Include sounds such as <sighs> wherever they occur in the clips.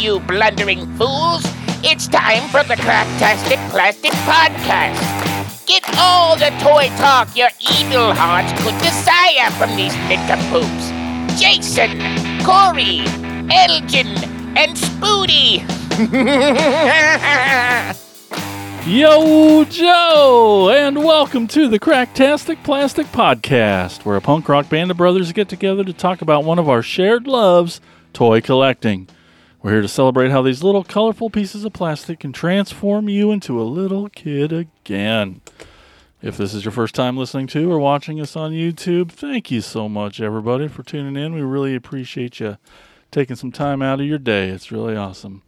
You blundering fools. It's time for the Cracktastic Plastic Podcast. Get all the toy talk your evil hearts could desire from these nincompoops. Jason, Corey, Elgin, and Spoody. <laughs> Yo, Joe, and welcome to the Cracktastic Plastic Podcast, where a punk rock band of brothers get together to talk about one of our shared loves, toy collecting. We're here to celebrate how these little colorful pieces of plastic can transform you into a little kid again. If this is your first time listening to or watching us on YouTube, thank you so much, everybody, for tuning in. We really appreciate you taking some time out of your day. It's really awesome.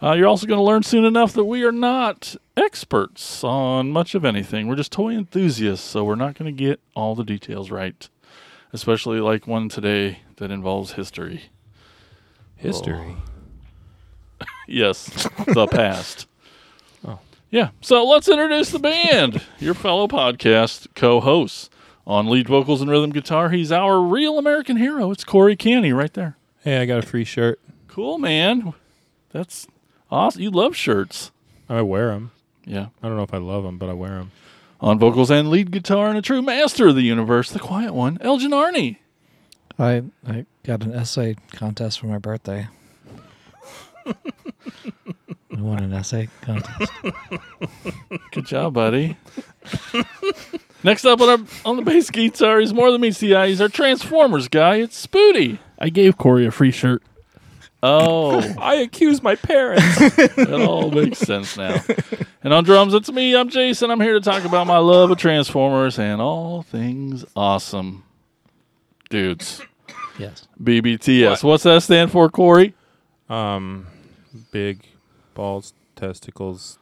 Uh, you're also going to learn soon enough that we are not experts on much of anything. We're just toy enthusiasts, so we're not going to get all the details right, especially like one today that involves history. History. Yes, the <laughs> past. Oh. Yeah, so let's introduce the band, your fellow podcast co hosts. On lead vocals and rhythm guitar, he's our real American hero. It's Corey Canny right there. Hey, I got a free shirt. Cool, man. That's awesome. You love shirts. I wear them. Yeah. I don't know if I love them, but I wear them. On vocals and lead guitar, and a true master of the universe, the quiet one, Elgin Arney. I I got an essay contest for my birthday. I won an essay contest. Good job, buddy. Next up on our on the bass guitar, he's more than meets the eye. He's our Transformers guy. It's Spooty. I gave Corey a free shirt. Oh, I accuse my parents. <laughs> it all makes sense now. And on drums, it's me. I'm Jason. I'm here to talk about my love of Transformers and all things awesome. Dudes. Yes. BBTS. What's that stand for, Corey? um, big balls, testicles,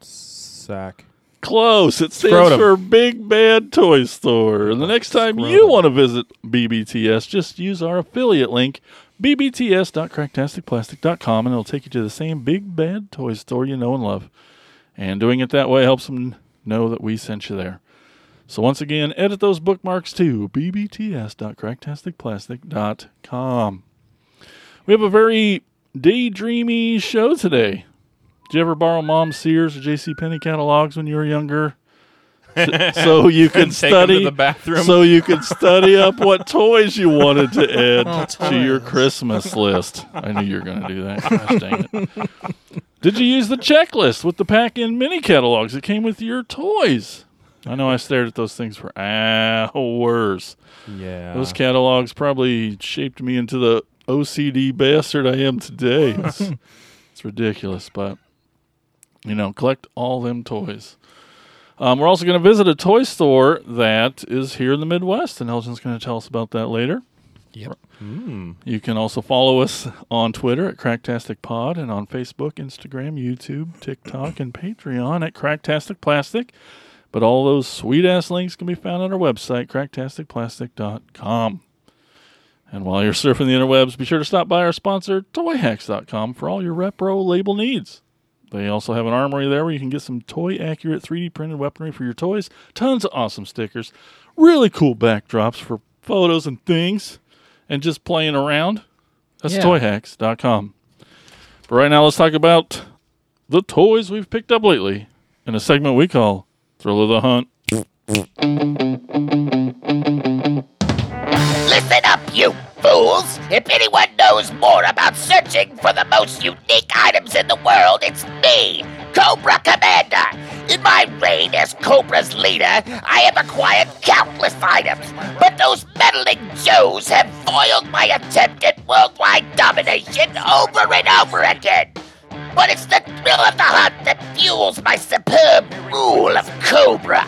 sack. Close. It stands Scrotum. for Big Bad Toy Store. And the oh, next time you want to visit BBTS, just use our affiliate link, bbts.cracktasticplastic.com, and it'll take you to the same Big Bad Toy Store you know and love. And doing it that way helps them know that we sent you there. So once again, edit those bookmarks to bbts.cracktasticplastic.com. We have a very daydreamy show today. Did you ever borrow Mom's Sears or J.C. Penney catalogs when you were younger? S- so <laughs> you could And take 'em to study the bathroom. So you could study up what toys you wanted to <laughs> add Oh, to your. Christmas list. I knew you were going to do that. <laughs> Gosh dang it. Did you use the checklist with the pack-in mini catalogs that came with your toys? I know I stared at those things for hours. Yeah. Those catalogs probably shaped me into the OCD bastard I am today. It's, it's ridiculous, but you know, collect all them toys. Um, we're also going to visit a toy store that is here in the Midwest, and Elgin's going to tell us about that later. Yep. Mm. You can also follow us on Twitter at Cracktastic Pod and on Facebook, Instagram, YouTube, TikTok, and Patreon at Cracktastic Plastic. But all those sweet ass links can be found on our website, cracktasticplastic.com. And while you're surfing the interwebs, be sure to stop by our sponsor, toyhacks.com, for all your repro label needs. They also have an armory there where you can get some toy accurate 3D printed weaponry for your toys, tons of awesome stickers, really cool backdrops for photos and things, and just playing around. That's Yeah. toyhacks.com. But right now, let's talk about the toys we've picked up lately in a segment we call Thrill of the Hunt. Fools! If anyone knows more about searching for the most unique items in the world, it's me, Cobra Commander. In my reign as Cobra's leader, I have acquired countless items, but those meddling Joes have foiled my attempt at worldwide domination over and over again. But it's the thrill of the hunt that fuels my superb rule of Cobra.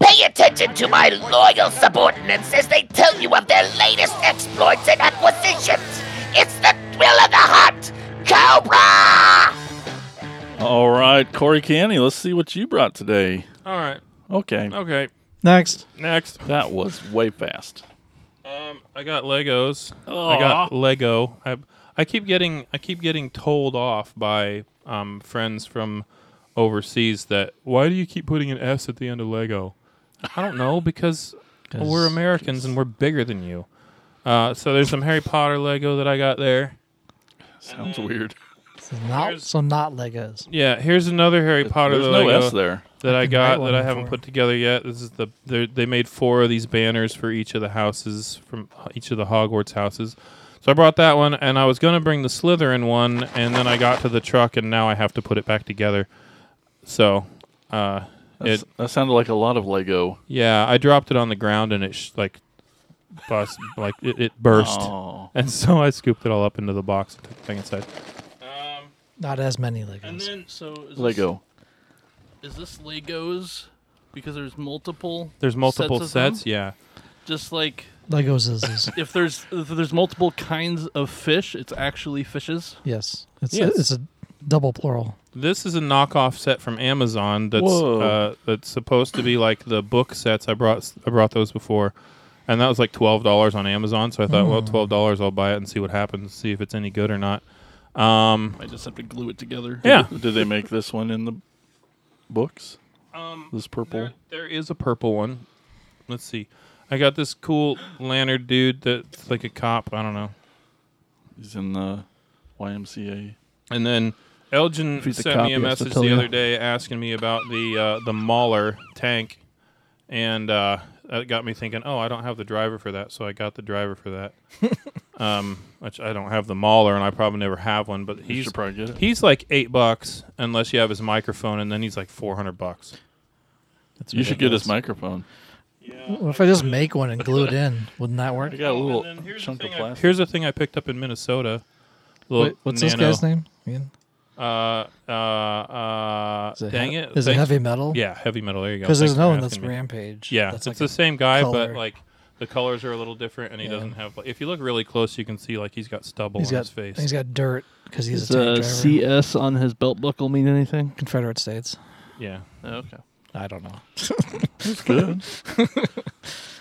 Pay attention to my loyal subordinates as they tell you of their latest exploits and acquisitions. It's the thrill of the hunt, Cobra! All right, Corey Canny, let's see what you brought today. All right. Okay, Okay. Next. Next. that was way fast. Um, I got Legos. I got Lego. I I keep getting I keep getting told off by um friends from overseas that why do you keep putting an S at the end of Lego? I don't know because we're Americans and we're bigger than you. Uh, so there's some Harry Potter Lego that I got there. Sounds weird. So not, so not Legos. Yeah, here's another Harry Potter There's that, no I, S go- there. that I, I got that I haven't put together yet. This is the they're- they made four of these banners for each of the houses from each of the Hogwarts houses. So I brought that one, and I was gonna bring the Slytherin one, and then I got to the truck, and now I have to put it back together. So, uh, That's, it that sounded like a lot of Lego. yeah, I dropped it on the ground, and it sh- like bust like it, it burst, Oh. and so I scooped it all up into the box and took the thing inside. Um, Not as many Legos. And then So Lego. Is this Legos? Because there's multiple. there's multiple Sets of them? sets. Yeah, Just like Legos is, is <laughs> if there's if there's multiple kinds of fish, it's actually fishes. yes. It's Yes. it's a double plural. This is a knockoff set from Amazon that's uh, that's supposed to be like the book sets. I brought I brought those before, and that was like twelve dollars on Amazon. So I thought, well, Hmm. twelve dollars, I'll buy it and see what happens, see if it's any good or not. Um, I just have to glue it together. yeah, Did they make this one in the books? um, This purple. there, there is a purple one. Let's see. I got this cool lantern dude that's like a cop. I don't know. He's in the YMCA. And then Elgin If sent me a he has to message the other day asking me about the uh, the Mauler tank, and uh, that got me thinking. Oh, I don't have the driver for that, so I got the driver for that. <laughs> um, which I don't have the Mauler, and I probably never have one. But he's probably get it. he's like eight bucks unless you have his microphone, and then he's like four hundred bucks. That's You should get his ridiculous. microphone. What if I just make one and glue it in? Wouldn't that work? I got a little here's the chunk of thing I- plastic. Here's the thing I picked up in Minnesota. Wait, what's this guy's name? Again? Uh, uh, uh, Is it dang he- it! Is it Thanks- heavy metal? Yeah, heavy metal. There you go. Because there's Thanks no for one that's asking me. Rampage. Yeah, that's it's like the same guy, color. but like the colors are a little different, and he Yeah. doesn't have. Like, if you look really close, you can see like he's got stubble He's on got his face. he's got dirt because he's Does a tank uh, driver. CS on his belt buckle mean anything? Confederate States. yeah, Okay. I don't know. That's <laughs> good.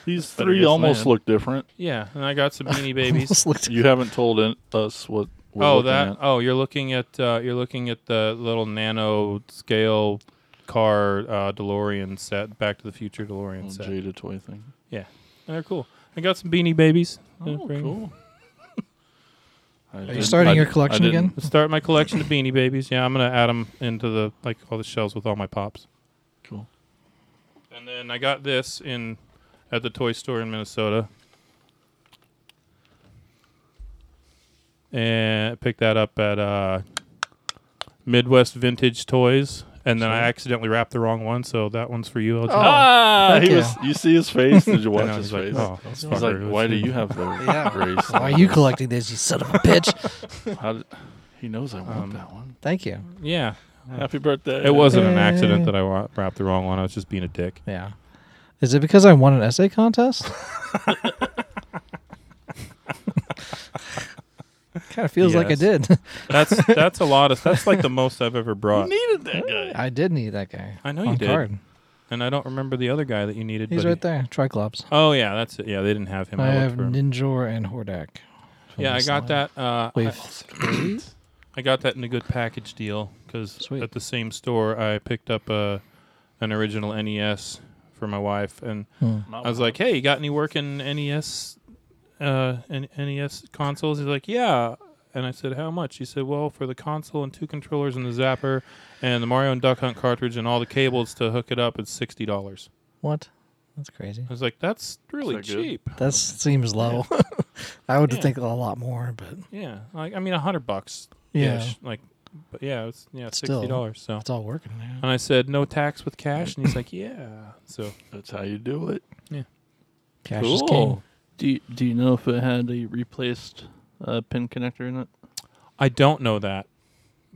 These Better three guess almost land. look different. yeah, and I got some beanie <laughs> babies. Almost looked- You haven't told in, us what. We're oh, that. At. Oh, you're looking at uh, you're looking at the little nano scale car uh, DeLorean set, Back to the Future DeLorean Little set. Jada toy thing. Yeah. They're cool. I got some beanie babies. Oh, cool. <laughs> Are you starting your collection again? Start my collection of beanie babies. Yeah, I'm gonna add them into the like all the shelves with all my pops. Cool. And then I got this in at the toy store in Minnesota. And I picked that up at uh, Midwest Vintage Toys. And then I accidentally wrapped the wrong one, so that one's for you. LG. Oh, ah, heck he yeah. was. You see his face? Did you <laughs> I watch know, his he's like, face? oh, this He's like, fucker, why do you have the <laughs> Yeah. race? Why are you collecting this, you son of a bitch? <laughs> How did, he knows I want Um, that one. Thank you. Yeah. Happy birthday! It wasn't an accident that I wa- wrapped the wrong one. I was just being a dick. Yeah. Is it because I won an essay contest? Kind of feels like I did. <laughs> That's that's a lot of. That's like the <laughs> most I've ever brought. needed that guy. I did need that guy. I know you did. Card. And I don't remember the other guy that you needed. He's but right there. Triclops. Oh yeah, that's it. Yeah, they didn't have him. I I, looked have. Ninjor and Hordak. Yeah, I got line. that. Uh, I, <clears throat> I got that in a good package deal because at the same store I picked up a an original NES for my wife, and Hmm. I was like, "Hey, you got any working NES uh, N- NES consoles?" He's like, "Yeah." And I said, "How much?" He said, "Well, for the console and two controllers and the zapper and the Mario and Duck Hunt cartridge and all the cables to hook it up, it's sixty dollars." What? That's crazy. I was like, "That's really that good? cheap." That seems low. <laughs> I would Yeah. think a lot more, but Yeah, like I mean, a hundred bucks. yeah, ish. like, but yeah, it's yeah, Still. sixty dollars. So, it's all working now. and I said, "No tax with cash," and he's like, "Yeah." So That's how you do it. Yeah. Cash is king. Do you, do you know if it had a replaced uh, pin connector in it? I don't know that,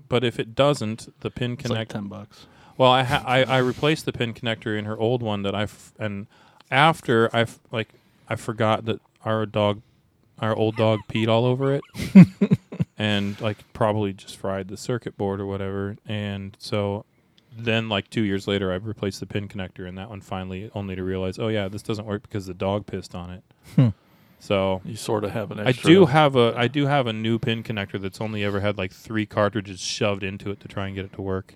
but if it doesn't, the pin connector. like ten bucks. well, I, ha- I I replaced the pin connector in her old one that I f- and after I f- like I forgot that our dog, our old dog peed all over it, <laughs> and like probably just fried the circuit board or whatever, and so. Then, like two years later, I replaced the pin connector in that one finally, only to realize, oh yeah, this doesn't work because the dog pissed on it. Hmm. So You sort of have an I extra. do have a I do have a new pin connector that's only ever had like three cartridges shoved into it to try and get it to work.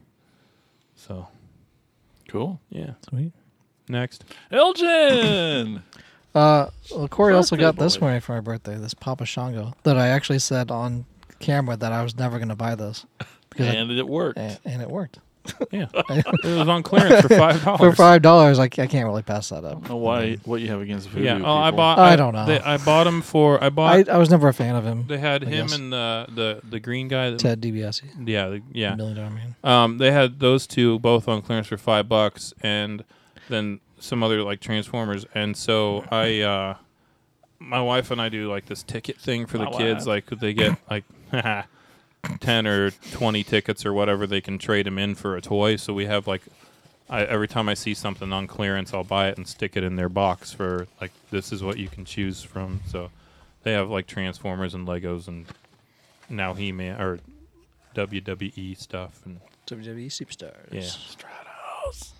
So cool. yeah. Sweet. Next. Elgin. <laughs> Uh, well, Corey also got this boy. for me for my birthday. This Papa Shango that I actually said on camera that I was never going to buy this <laughs> because I- and it worked. and, and it worked Yeah, <laughs> it was on clearance for five dollars. for five dollars. I, I can't really pass that up. I don't know why what you have against voodoo Yeah, well, I people. bought. I don't know. They, I bought him for. I bought. I, I was never a fan of him. they had I him guess. and the the the green guy. That, Ted DiBiase, Yeah, the, yeah. Million Dollar Man. Um, they had those two both on clearance for five bucks, and then some other like Transformers. And so I, uh, my wife and I do like this ticket thing for the My kids. wife. Like they get like <laughs> <laughs> ten or twenty tickets or whatever, they can trade them in for a toy. So we have like. I, every time I see something on clearance, I'll buy it and stick it in their box for like this is what you can choose from. So they have like Transformers and Legos and now He Man or WWE stuff and WWE Superstars. yeah. Stratos.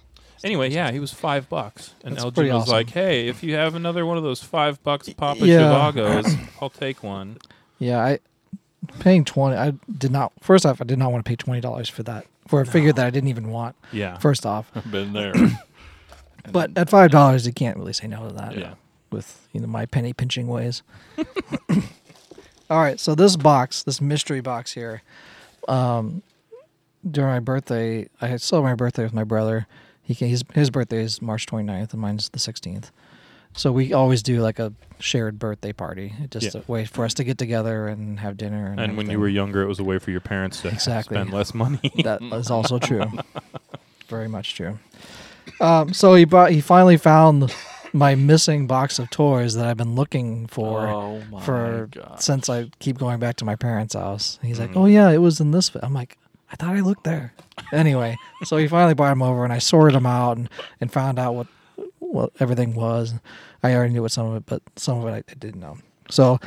Anyway, yeah, he was five bucks, and That's Elgin pretty was awesome. like, "Hey, if you have another one of those five bucks Papa Yeah. Chivagos, I'll take one." Yeah, I paying twenty. I did not. First off, I did not want to pay twenty dollars for that for a figure that I didn't even want. Yeah, First off, <laughs> been there. <clears throat> but at five dollars, you can't really say no to that. Yeah. With you know my penny pinching ways. <laughs> All right, so this box, this mystery box here, um, during my birthday, I had celebrated my birthday with my brother. He can, his his birthday is March 29th and mine's the 16th. So we always do like a shared birthday party, It just Yeah. a way for us to get together and have dinner. And, and when you were younger, it was a way for your parents to Exactly. spend less money. <laughs> that <laughs> is also true. Very much true. Um, so he brought. He finally found my missing box of toys that I've been looking for oh for god! since I keep going back to my parents' house. He's like, Mhm. "Oh yeah, it was in this." fi-" I'm like, "I thought I looked there." Anyway, so he finally brought him over, and I sorted them out and, and found out what what everything was. I already knew what some of it, but some of it I, I didn't know. So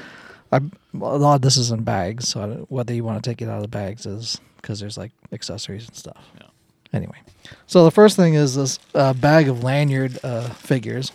I a lot of this is in bags. So I whether you want to take it out of the bags is because there's like accessories and stuff. Yeah. Anyway, so the first thing is this uh, bag of lanyard uh, figures.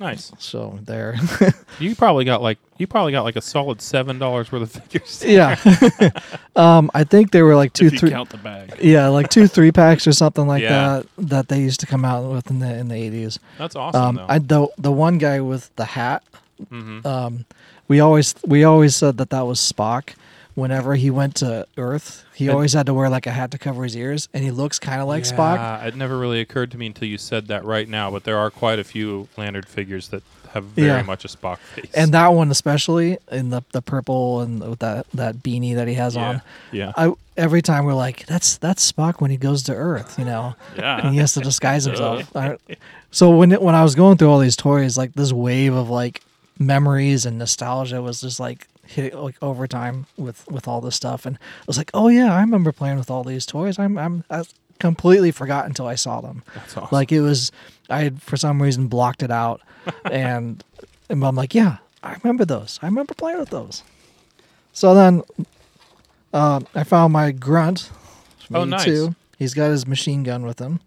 Nice. So there. <laughs> You probably got like you probably got like a solid seven dollars worth of figures. yeah. <laughs> <laughs> um, I think they were like two, if you three. count the bag. Yeah, like two three packs or something like Yeah. that that they used to come out with in the in the eighties. That's awesome. Um. I the the one guy with the hat. Mhm. Um, we always we always said that that was Spock. Whenever he went to Earth, he And- always had to wear like a hat to cover his ears, and he looks kind of like Spock. It never really occurred to me until you said that right now, but there are quite a few Lanyard figures that have very Yeah. much a Spock face. And that one especially in the the purple and with that that beanie that he has yeah, on. yeah. I every time we're like, that's that's Spock when he goes to Earth, you know. Yeah. and he has to disguise himself. <laughs> So when it, when I was going through all these toys, like this wave of like memories and nostalgia was just like hit like overtime with with all this stuff, and I was like, oh yeah, I remember playing with all these toys. I'm I'm I completely forgot until I saw them. That's awesome. Like it was, I had for some reason blocked it out, <laughs> and and I'm like, yeah, I remember those. I remember playing with those. So then, uh, I found my grunt. Oh, nice. 82. He's got his machine gun with him,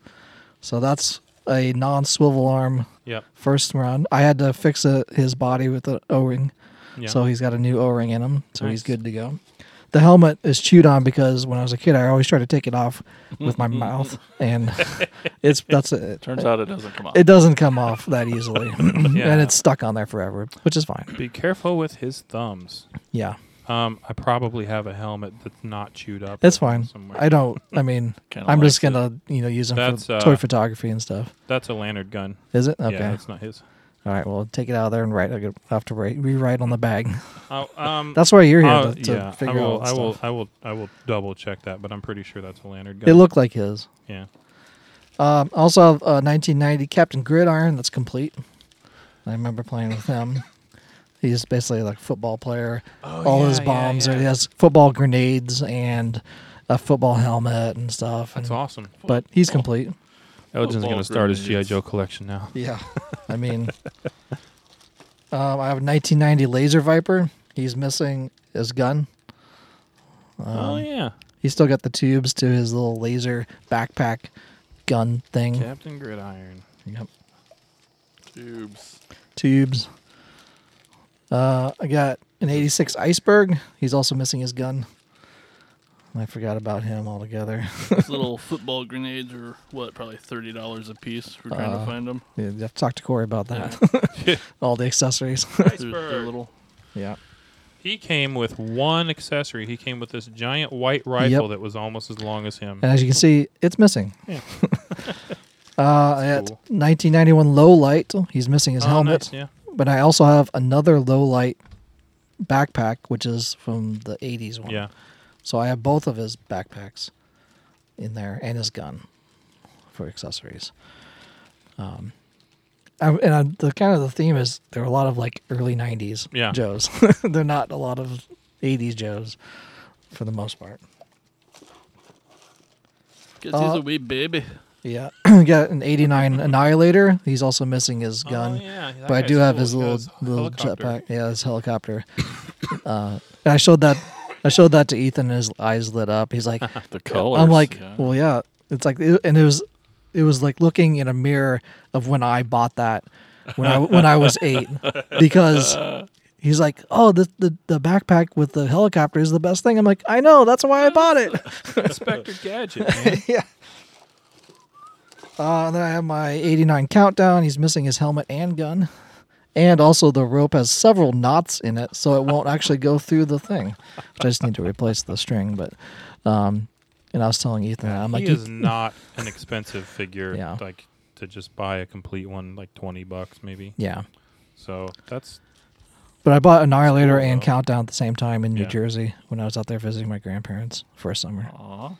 so that's a non-swivel arm Yep. first run. I had to fix a, his body with an O-ring, Yeah. so he's got a new O-ring in him, so he's good to go. The helmet is chewed on because when I was a kid, I always tried to take it off with my <laughs> mouth, and <laughs> it's that's it. Turns out it doesn't come off. It doesn't come off that easily, <laughs> Yeah. and it's stuck on there forever, which is fine. Be careful with his thumbs. Yeah, Um, I probably have a helmet that's not chewed up. it's fine. Somewhere. I don't. I mean, I'm just gonna you know use them That's, for uh, toy photography and stuff. That's a Lanyard gun. Is it okay? Yeah, it's not his. All right. Well, take it out of there and write. I have to write, rewrite on the bag. Oh, um, That's why you're here uh, to, to yeah, figure I will, out I will. I will, I will double check that, but I'm pretty sure that's a Lanyard gun. It looked like his. yeah. Um, also, have, uh, 1990 Captain Gridiron. That's complete. I remember playing with him. <laughs> He's basically like a football player. All his Oh, yeah, yeah, bombs. Are, he has football grenades and a football helmet and stuff. That's and- awesome. But he's complete. Elgin's going to start his GI. Joe collection now. <laughs> Yeah. I <laughs> mean, um, I have a 1990 Laser Viper. He's missing his gun. Um, oh yeah, He's still got the tubes to his little laser backpack gun thing. Captain Gridiron. Yep. Tubes. Tubes. Uh, I got an 86 Iceberg. He's also missing his gun. I forgot about him altogether. Those little <laughs> football grenades are what, probably thirty dollars a piece. We're trying Uh, to find them. Yeah, you have to talk to Corey about that. <laughs> <laughs> All the accessories. They're, they're little. yeah. He came with one accessory. He came with this giant white rifle that was almost as long as him. And as you can see, it's missing. Yeah. uh, at cool. 1991 low light, he's missing his Oh, helmet. nice, yeah. But I also have another low light backpack, which is from the 80s one. Yeah. So I have both of his backpacks in there and his gun for accessories. Um, I, and I, the kind of the theme is there are a lot of like early 90s Yeah. Joes. <laughs> They're not a lot of 80s Joes for the most part. Cause Uh, he's a wee baby. Yeah. <clears throat> Got an 89 Annihilator. He's also missing his gun. Oh, yeah. but I do have his little little jetpack. Yeah, his helicopter. <laughs> uh, and I showed that. I showed that to Ethan, and his eyes lit up. He's like, <laughs> The colors. I'm like, yeah. well, yeah. It's like, it- and it was, it was like looking in a mirror of when I bought that when I when I was eight, <laughs> because he's like, oh, the the the backpack with the helicopter is the best thing. I'm like, I know, that's why I bought it. <laughs> Inspector Gadget, man. yeah. Uh, and then I have my 89 countdown. He's missing his helmet and gun. And also, the rope has several knots in it, so it won't actually go through the thing. Which I just need to replace the string. But, um, and I was telling Ethan, that I'm like, he is not an expensive figure. Yeah. Like to just buy a complete one, like twenty bucks maybe. yeah. So that's But I bought Annihilator and. Countdown at the same time in New Yeah. Jersey when I was out there visiting my grandparents for a summer. Aw.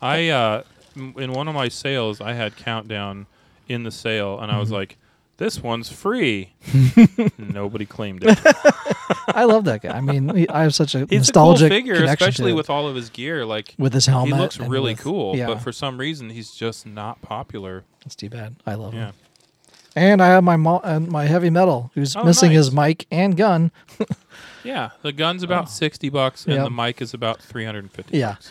I uh in one of my sales I had countdown in the sale and I Mm-hmm. was like, This one's free. <laughs> Nobody claimed it. <laughs> I love that guy. I mean, he- I have such a He's a cool nostalgic figure, connection especially to with all of his gear. Like with his helmet, he looks and really with- cool, Yeah, but for some reason he's just not popular. it's too bad. I love him. Yeah. And I have my mo- and my heavy metal, who's Oh, missing his mic and gun. <laughs> Yeah. The gun's about sixty bucks and Yep. the mic is about three hundred and fifty Yeah. bucks.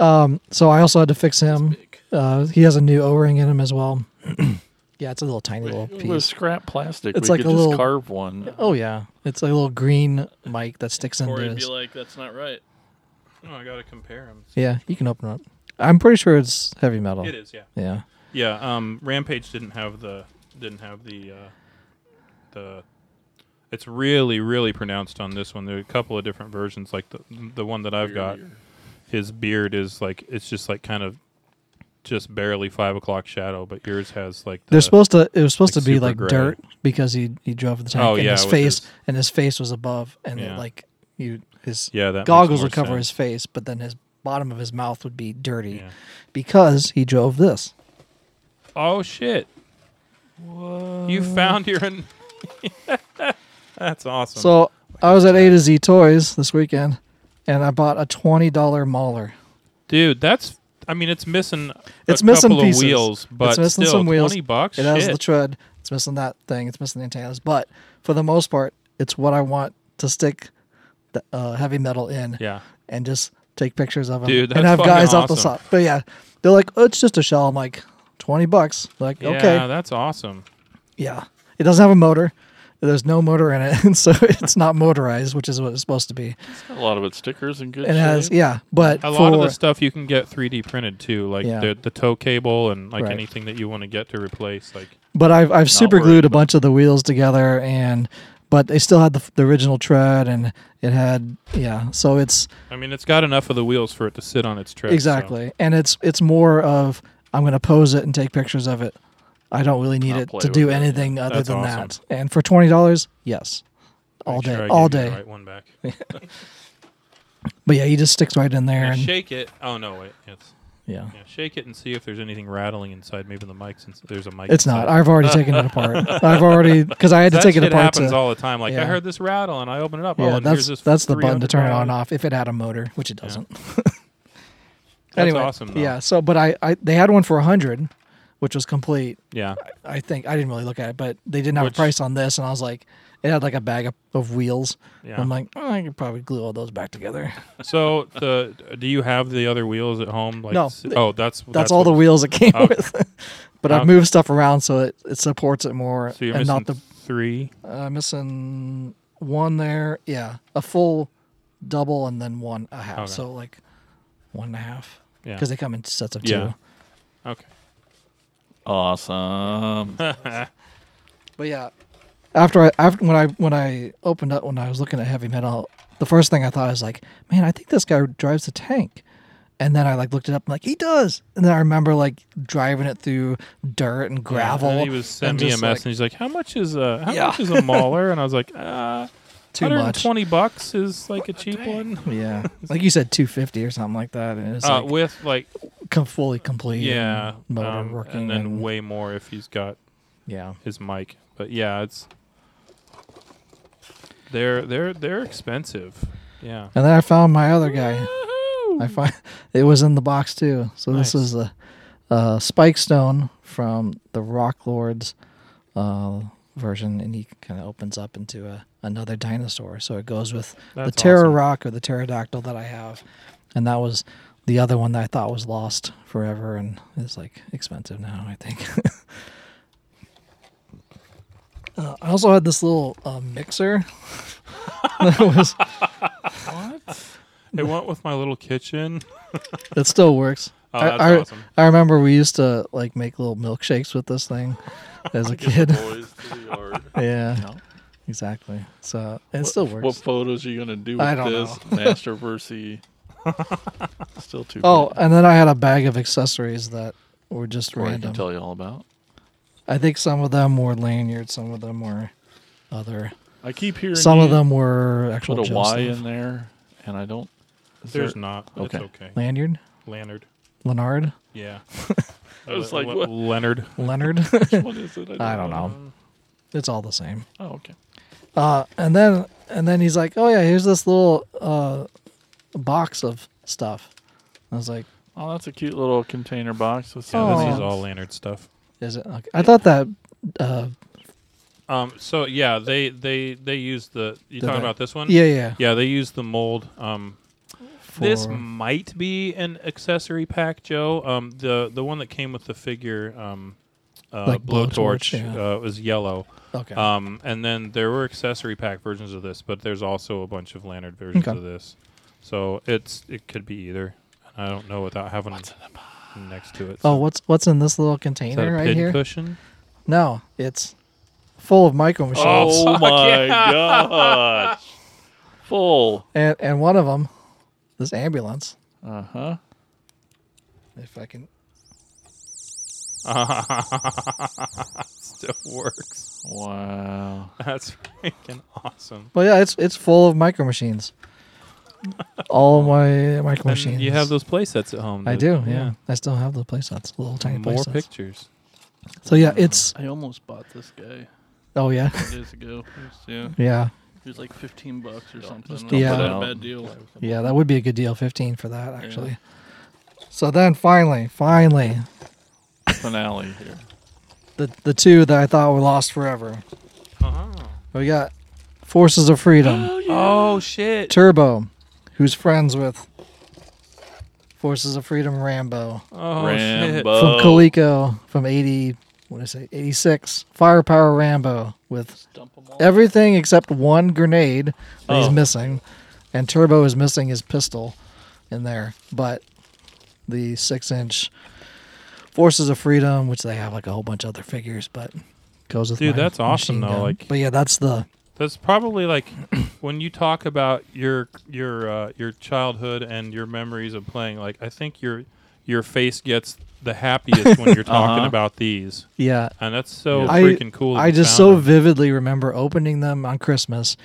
Um, so I also had to fix him. Uh, he has a new O-ring in him as well. <clears throat> yeah, it's a little tiny little With piece. scrap plastic, It's we like could a just little- carve one. Oh yeah, it's a little green mic that sticks into Or he'd be like, that's not right. Oh, I gotta compare them. Yeah, you can open it up. I'm pretty sure it's heavy metal. It is, yeah. Yeah. Yeah, um, Rampage didn't have the didn't have the uh, the. It's really really pronounced on this one. There are a couple of different versions. Like the the one that I've got, his beard is like it's just like kind of just barely five o'clock shadow, but yours has like the, They're supposed to. It was supposed like to be like gray. dirt because he he drove the tank Oh, and yeah, his face his- and his face was above and it, Yeah. like you his yeah that goggles would cover sense. his face, but then his bottom of his mouth would be dirty Yeah. because he drove this. Oh shit! You found your. <laughs> That's awesome. So I was at A to Z Toys this weekend, and I bought a twenty dollar Mauler. dude, that's. I mean, it's missing. It's a missing couple pieces. of wheels, but missing still, some wheels. twenty bucks. It has Shit. the tread. It's missing that thing. It's missing the antennas. But for the most part, it's what I want to stick the uh, heavy metal in yeah. and just take pictures of them Dude, and have guys off the awesome. side. But yeah, they're like, oh, it's just a shell. I'm like, twenty bucks. Like, Yeah, okay, that's awesome. yeah. It doesn't have a motor. There's no motor in it, <laughs> and so it's not motorized, which is what it's supposed to be. A lot of it stickers and good It has, yeah, but A lot of the stuff you can get 3D printed too, like Yeah. the the tow cable and like Right. anything that you want to get to replace. Like, But I've I've super worried glued a bunch of the wheels together, and but they still had the, the original tread, and it had yeah. So it's I mean, it's got enough of the wheels for it to sit on its tread. so- exactly, and it's it's more of I'm gonna pose it and take pictures of it. I don't really need Not it to do it, anything other That's than awesome. that. And for twenty dollars, yes, all Make day, sure I all give you day. the right one back. <laughs> But yeah, he just sticks right in there, Yeah, and shake it. Oh no, wait. It's yeah. yeah. Shake it and see if there's anything rattling inside. Maybe the mic's. Ins- there's a mic. It's not. I've already taken it apart. I've already because I had to that take it shit apart. happens to, all the time. Like I heard this rattle and I open it up. oh, yeah, and that's here's this that's the button to turn it on and off if it had a motor, which it doesn't. <laughs> That's anyway, awesome. Though. yeah. So, but I, I they had one for a hundred, which was complete. Yeah. I think I didn't really look at it, but they didn't have Which- a price on this, and I was like, it had like a bag of, of wheels. Yeah. I'm like, oh, I could probably glue all those back together. <laughs> So the do you have the other wheels at home? Like, No. Oh, that's That's, all the wheels it came with. <laughs> but I've moved stuff around so it, it supports it more, So you're and missing not the three. uh, missing one there. Yeah, a full double and then one a half. Okay. So like one and a half Yeah. because they come in sets of Yeah. two. Okay. Awesome. <laughs> But yeah, after I after when I when I opened up when I was looking at heavy metal, the first thing I thought was like, man, I think this guy drives a tank. And then I like looked it up and like he does. And then I remember like driving it through dirt and gravel. And he was sending me a message. like, he's like, "How much is a how Yeah. much is a Mauler?" And I was like, uh, Too much. 120 bucks is like a cheap one." Yeah, <laughs> like you said, two fifty or something like that, and it's Uh, like with like com- fully complete. yeah, and motor um, working, and then and- way more if he's got yeah. his mic. But yeah, it's they're they're they're expensive. Yeah. And then I found my other guy. I find <laughs> it was in the box too. So Nice. this is a, a spike stone from the Rock Lords uh, version, and he kind of opens up into a another dinosaur. So it goes with That's the Terra awesome. Rock or the pterodactyl that I have, and that was the other one that I thought was lost forever and is like expensive now. I think. <laughs> uh, I also had this little uh, mixer. <laughs> that was what? It went with my little kitchen. <laughs> it still works. Oh, I- that's I, awesome. I remember we used to like make little milkshakes with this thing as a kid. Boys to the yard. yeah, exactly. So it still works. What photos are you gonna do with I don't this <laughs> master versus? Still too. oh, big. and then I had a bag of accessories that were just Corey random. can tell you all about. I think some of them were lanyards, some of them were other. I keep hearing Some of them were actual put a Joe Y in there, and I don't. There's there- not. okay. It's okay. lanyard, Leonard. Leonard, Yeah. <laughs> I was like, Le- what? Leonard. Leonard. Which one is it? I <laughs> don't know. it's all the same. Oh, okay. Uh, and then and then he's like, "Oh yeah, here's this little uh, box of stuff." I was like, Oh, that's a cute little container box with some. Yeah, this is all Leonard stuff. "Is it?" Okay. I thought that. Uh, Um. So yeah, they they they use the. You talking they? about this one? yeah, yeah. Yeah, they use the mold. Um. This might be an accessory pack, Joe. Um. The the one that came with the figure. Um. Uh, Like blowtorch blowtorch, yeah. uh, was yellow. okay. Um, and then there were accessory pack versions of this, but there's also a bunch of Leonard versions Okay. of this. So it's it could be either. I don't know without having next to it. oh, what's what's in this little is that container a right here? cushion? No, it's full of micro machines, Oh <laughs> my <laughs> yeah. gosh! Full. and and one of them, this ambulance. Uh huh. If I can, <laughs> Still works. Wow. <laughs> That's freaking awesome. well, yeah, it's it's full of micro machines. All of my micro And machines. you have those play sets at home. I that- do. Yeah. I still have the playsets, little tiny More playsets. pictures. So yeah, it's I almost bought this guy oh yeah, two days ago. <laughs> It was- yeah, yeah, it was like fifteen bucks or something. just It dump it wasn't out. a bad deal. yeah. That would be a good deal. Fifteen for that actually. So then finally, finally, Finale here. the the two that I thought were lost forever. Uh-huh. We got Forces of Freedom, Oh shit! Turbo, who's friends with Forces of Freedom Rambo Oh shit! From Coleco from eighty. What did I say? Eighty six. Firepower Rambo with Dump 'em all. everything except one grenade that he's Oh. missing, and Turbo is missing his pistol in there. But the six inch Forces of Freedom, which they have like a whole bunch of other figures, but goes with Dude, my that's awesome, machine though, gun. like- but yeah, that's the That's probably like <clears throat> when you talk about your your uh, your childhood and your memories of playing. Like I think your your face gets the happiest when you're <laughs> talking Uh-huh. about these, yeah. and that's so I- freaking cool. that I just so them. vividly remember opening them on Christmas,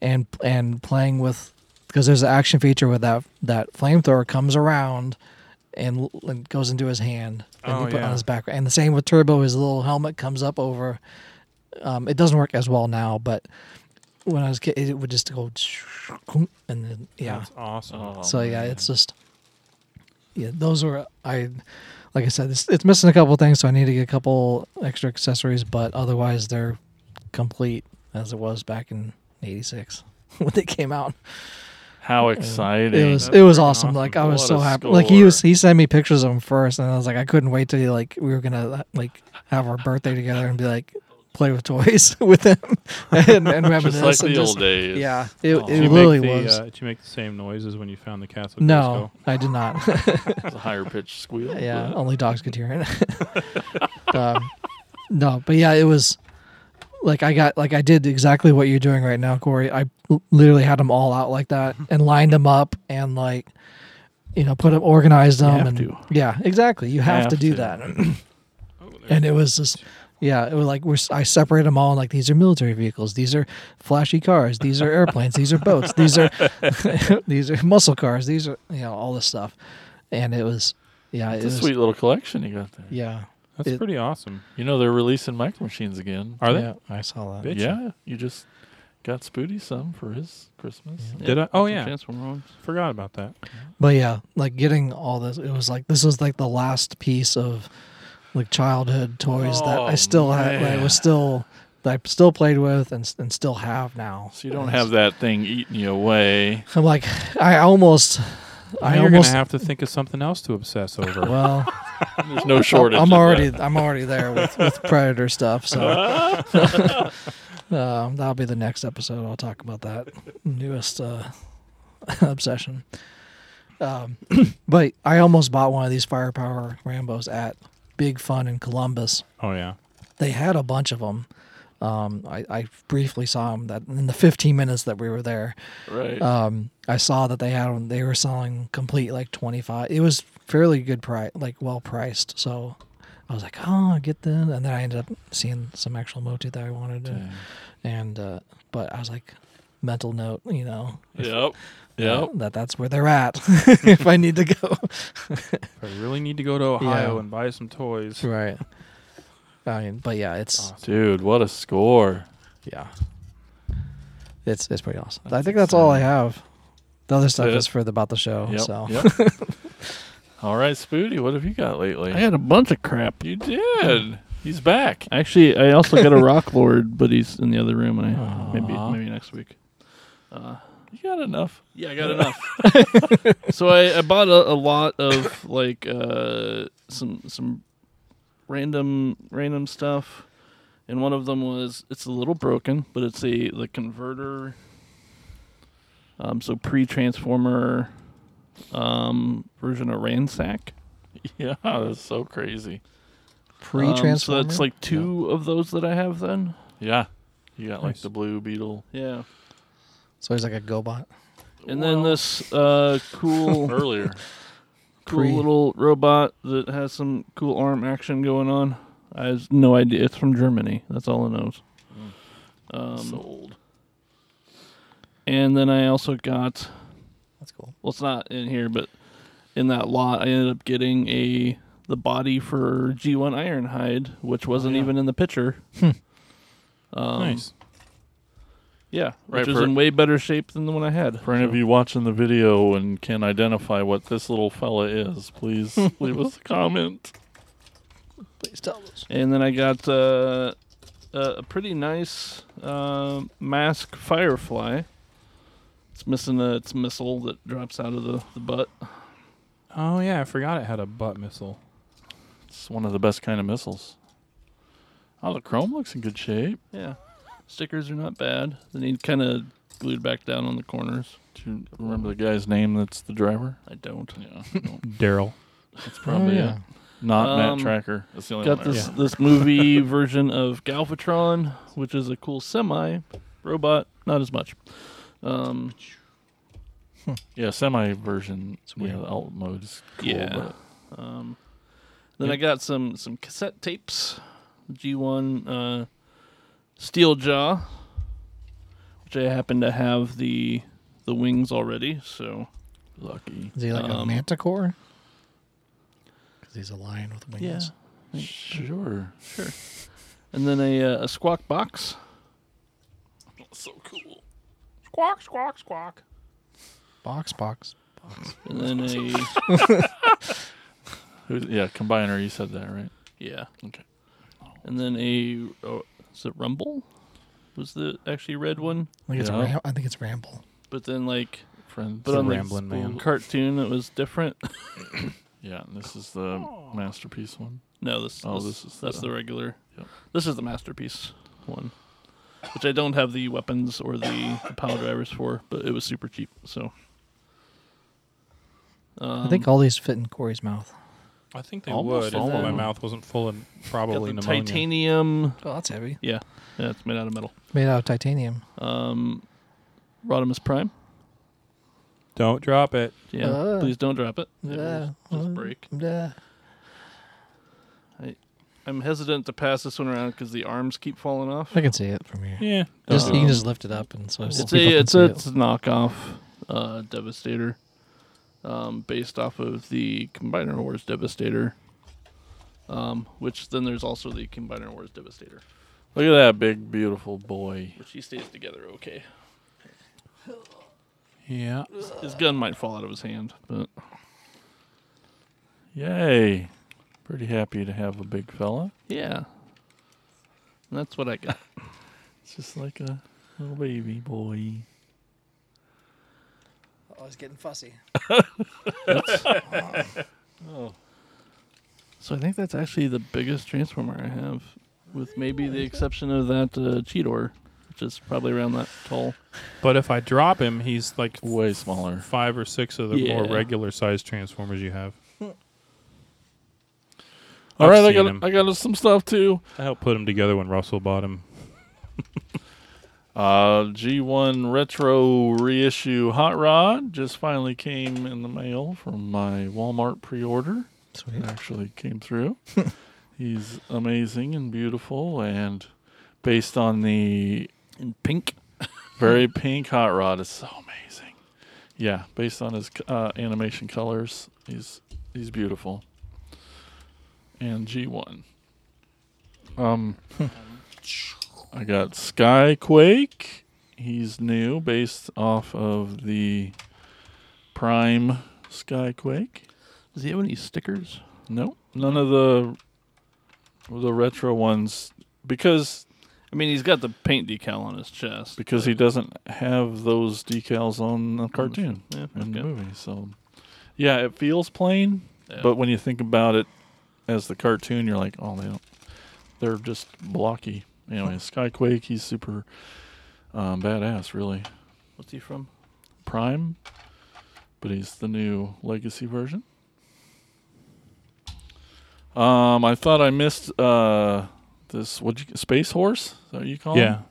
and and playing with because there's an action feature where that that flamethrower comes around and, l- and goes into his hand and Oh, you put yeah. on his back. And the same with Turbo, his little helmet comes up over. Um, it doesn't work as well now, but when I was a kid, it would just go <laughs> and then yeah. That's awesome. Oh, so yeah, man. it's just yeah. Those were I like I said, it's, it's missing a couple things, so I need to get a couple extra accessories, but otherwise they're complete as it was back in '86 <laughs> when they came out. How exciting! It was That's it was awesome. awesome. Like I was What so happy. Like he was he sent me pictures of him first, and I was like I couldn't wait till like we were gonna like have our birthday together and be like play with toys <laughs> with him <laughs> and, and reminisce. just like the just- old days. Yeah, it, Oh. it really the, was. Uh, did you make the same noises when you found the castle? no, I did not. <laughs> It's a higher pitched squeal. Yeah, only dogs could hear it. um, no, but yeah, it was like I got like I did exactly what you're doing right now, Corey. I literally had them all out like that mm-hmm. and lined them up and like you know put them organized them have and to. yeah, exactly. You have, Have to do to. that. <clears throat> and it was just yeah, it was like we're, I separated them all like these are military vehicles, these are flashy cars, these are airplanes, these are boats, these are <laughs> these are muscle cars, these are you know all this stuff, and it was yeah, it It's a was sweet little collection you got there. yeah. That's It- pretty awesome. You know they're releasing micro machines again. Are they? Yeah, I saw that. Bitchin'. Yeah, you just got Spooty some for his Christmas. Did I? Oh some yeah, Transformer forgot about that. But yeah, like getting all this, it was like this was like the last piece of like childhood toys that I Oh, still had. I was still that I still played with and and still have now. So you don't have that thing eating you away. I'm like, I almost, Now I you're almost. gonna have to think of something else to obsess over. <laughs> well, <laughs> There's no shortage. I'm already, that. I'm already there with, with Predator stuff. So <laughs> um, that'll be the next episode. I'll talk about that newest uh, obsession. Um, <clears throat> but I almost bought one of these firepower Rambo's at Big Fun in Columbus. oh yeah. they had a bunch of them. Um, I, I briefly saw them that in the 15 minutes that we were there. right. Um, I saw that they had They were selling complete like 25. It was fairly good price, like well priced. So I was like, oh, I get them. And then I ended up seeing some actual Motu that I wanted. To, and uh, but I was like, mental note, you know, Yep. Yep. that that's where they're at <laughs> if I need to go. <laughs> I really need to go to Ohio Yeah. and buy some toys. right. I mean, but yeah, it's Awesome. Dude, what a score. Yeah. It's it's pretty awesome. I think that's all I have. The other stuff it. is for the, about the show. Yep. So Yep. <laughs> All right, Spooty, what have you got lately? I had a bunch of crap. you did. He's back. Actually, I also got a <laughs> Rock Lord, but he's in the other room, and I Aw. maybe maybe next week. Uh, You got enough. yeah, I got enough. <laughs> so I, I bought a, a lot of like uh, some some random random stuff, and one of them was it's a little broken, but it's a the converter. Um, so pre-transformer um, version of Ransack. <laughs> Yeah, that's so crazy. pre Um, so transformer. that's like two of those that I have then. Yeah. You got like the blue beetle Yeah. so he's like a GoBot. And then this uh, cool, <laughs> earlier. Cool little robot that has some cool arm action going on. I have no idea. It's from Germany. That's all it knows. Um, Sold. and then I also got. That's cool. Well, it's not in here, but in that lot, I ended up getting a the body for G1 Ironhide, which wasn't yeah. even in the picture. um, nice. Yeah, Right, which is for- in way better shape than the one I had. For any of you watching the video and can identify what this little fella is, please <laughs> leave us a comment. Please tell us. And then I got uh, a a pretty nice uh, M.A.S.K. Firefly. It's missing a, its missile that drops out of the, the butt. Oh yeah, I forgot it had a butt missile. It's one of the best kind of missiles. Oh, the chrome looks in good shape. Yeah. Stickers are not bad. They need kind of glued back down on the corners. Do you remember the guy's name that's the driver? I don't. Yeah. <laughs> no, Daryl. that's probably yeah. it. Not Um, Matt Trakker. That's the only Got one I this remember. this movie <laughs> version of Galvatron, which is a cool semi robot. Not as much. Um, <laughs> Yeah, semi version. weird. Yeah, the alt mode is cool. Yeah. but Um, then I got some some cassette tapes, G1 uh, Steel Jaw, which I happen to have the the wings already. So lucky. Is he like a Um, manticore? Because he's a lion with wings. Yeah, Sure. sure. And then a uh, a squawk box. So cool. Squawk, squawk, squawk. Box, box. Box. And then a <laughs> Who, yeah, combiner. You said that right? yeah. Okay. And then a oh, is it Rumble? Was the actually red one? I think it's Yeah. Ram- I think it's Ramble. But then like Friends. but on the Ramblin' Man. cartoon it was different. <coughs> yeah, and this is the <coughs> masterpiece one. No, this. Oh, this, this is that's the- the regular. Yep. This is the masterpiece one, which I don't have the weapons or the, the power drivers for, but it was super cheap. So. Um, I think all these fit in Corey's mouth. I think they Almost would all if of my them. mouth wasn't full of Got probably the pneumonia. titanium. Oh, that's heavy. Yeah, yeah, it's made out of metal. Made out of titanium. Um, Rodimus Prime. Don't drop it. Yeah, Uh. please don't drop it. It Yeah. will just break. Yeah. I'm hesitant to pass this one around because the arms keep falling off. I can see it from here. Yeah. Just you Um, can just lift it up and so It's people a can it's see a, it. it's a knockoff uh, Devastator, um, based off of the Combiner Wars Devastator. Um, which then there's also the Combiner Wars Devastator, Look at that big, beautiful boy. which he stays together okay. Yeah. His gun might fall out of his hand, but Yay. Pretty happy to have a big fella. yeah, that's what I got. <laughs> It's just like a little baby boy. Oh, it's getting fussy. So I think that's actually the biggest transformer I have, with maybe the exception of that uh, Cheetor, which is probably around that tall. But if I drop him, he's like Way smaller. five or six of the more regular sized transformers you have. All I've right, I got him. I got some stuff too. I helped put them together when Russell bought him. <laughs> Uh, G1 Retro reissue Hot Rod just finally came in the mail from my Walmart pre-order. Sweet. It actually came through. <laughs> He's amazing and beautiful, and based on the In pink. <laughs> very pink Hot Rod, it's so amazing. Yeah, based on his uh, animation colors, he's he's beautiful. And G1. Um, <laughs> I got Skyquake. He's new, based off of the Prime Skyquake. Does he have any stickers? No, none of the the retro ones because I mean, he's got the paint decal on his chest. because he doesn't have those decals on the mm, cartoon Yeah, in the movie. So, yeah, it feels plain, Yeah. but when you think about it as the cartoon, you're like, oh, they don't. They're just blocky. Anyway, Skyquake, he's super um, badass, really. What's he from? Prime, but he's the new Legacy version. Um, I thought I missed uh this what you Space Horse? Is that what you call yeah. him?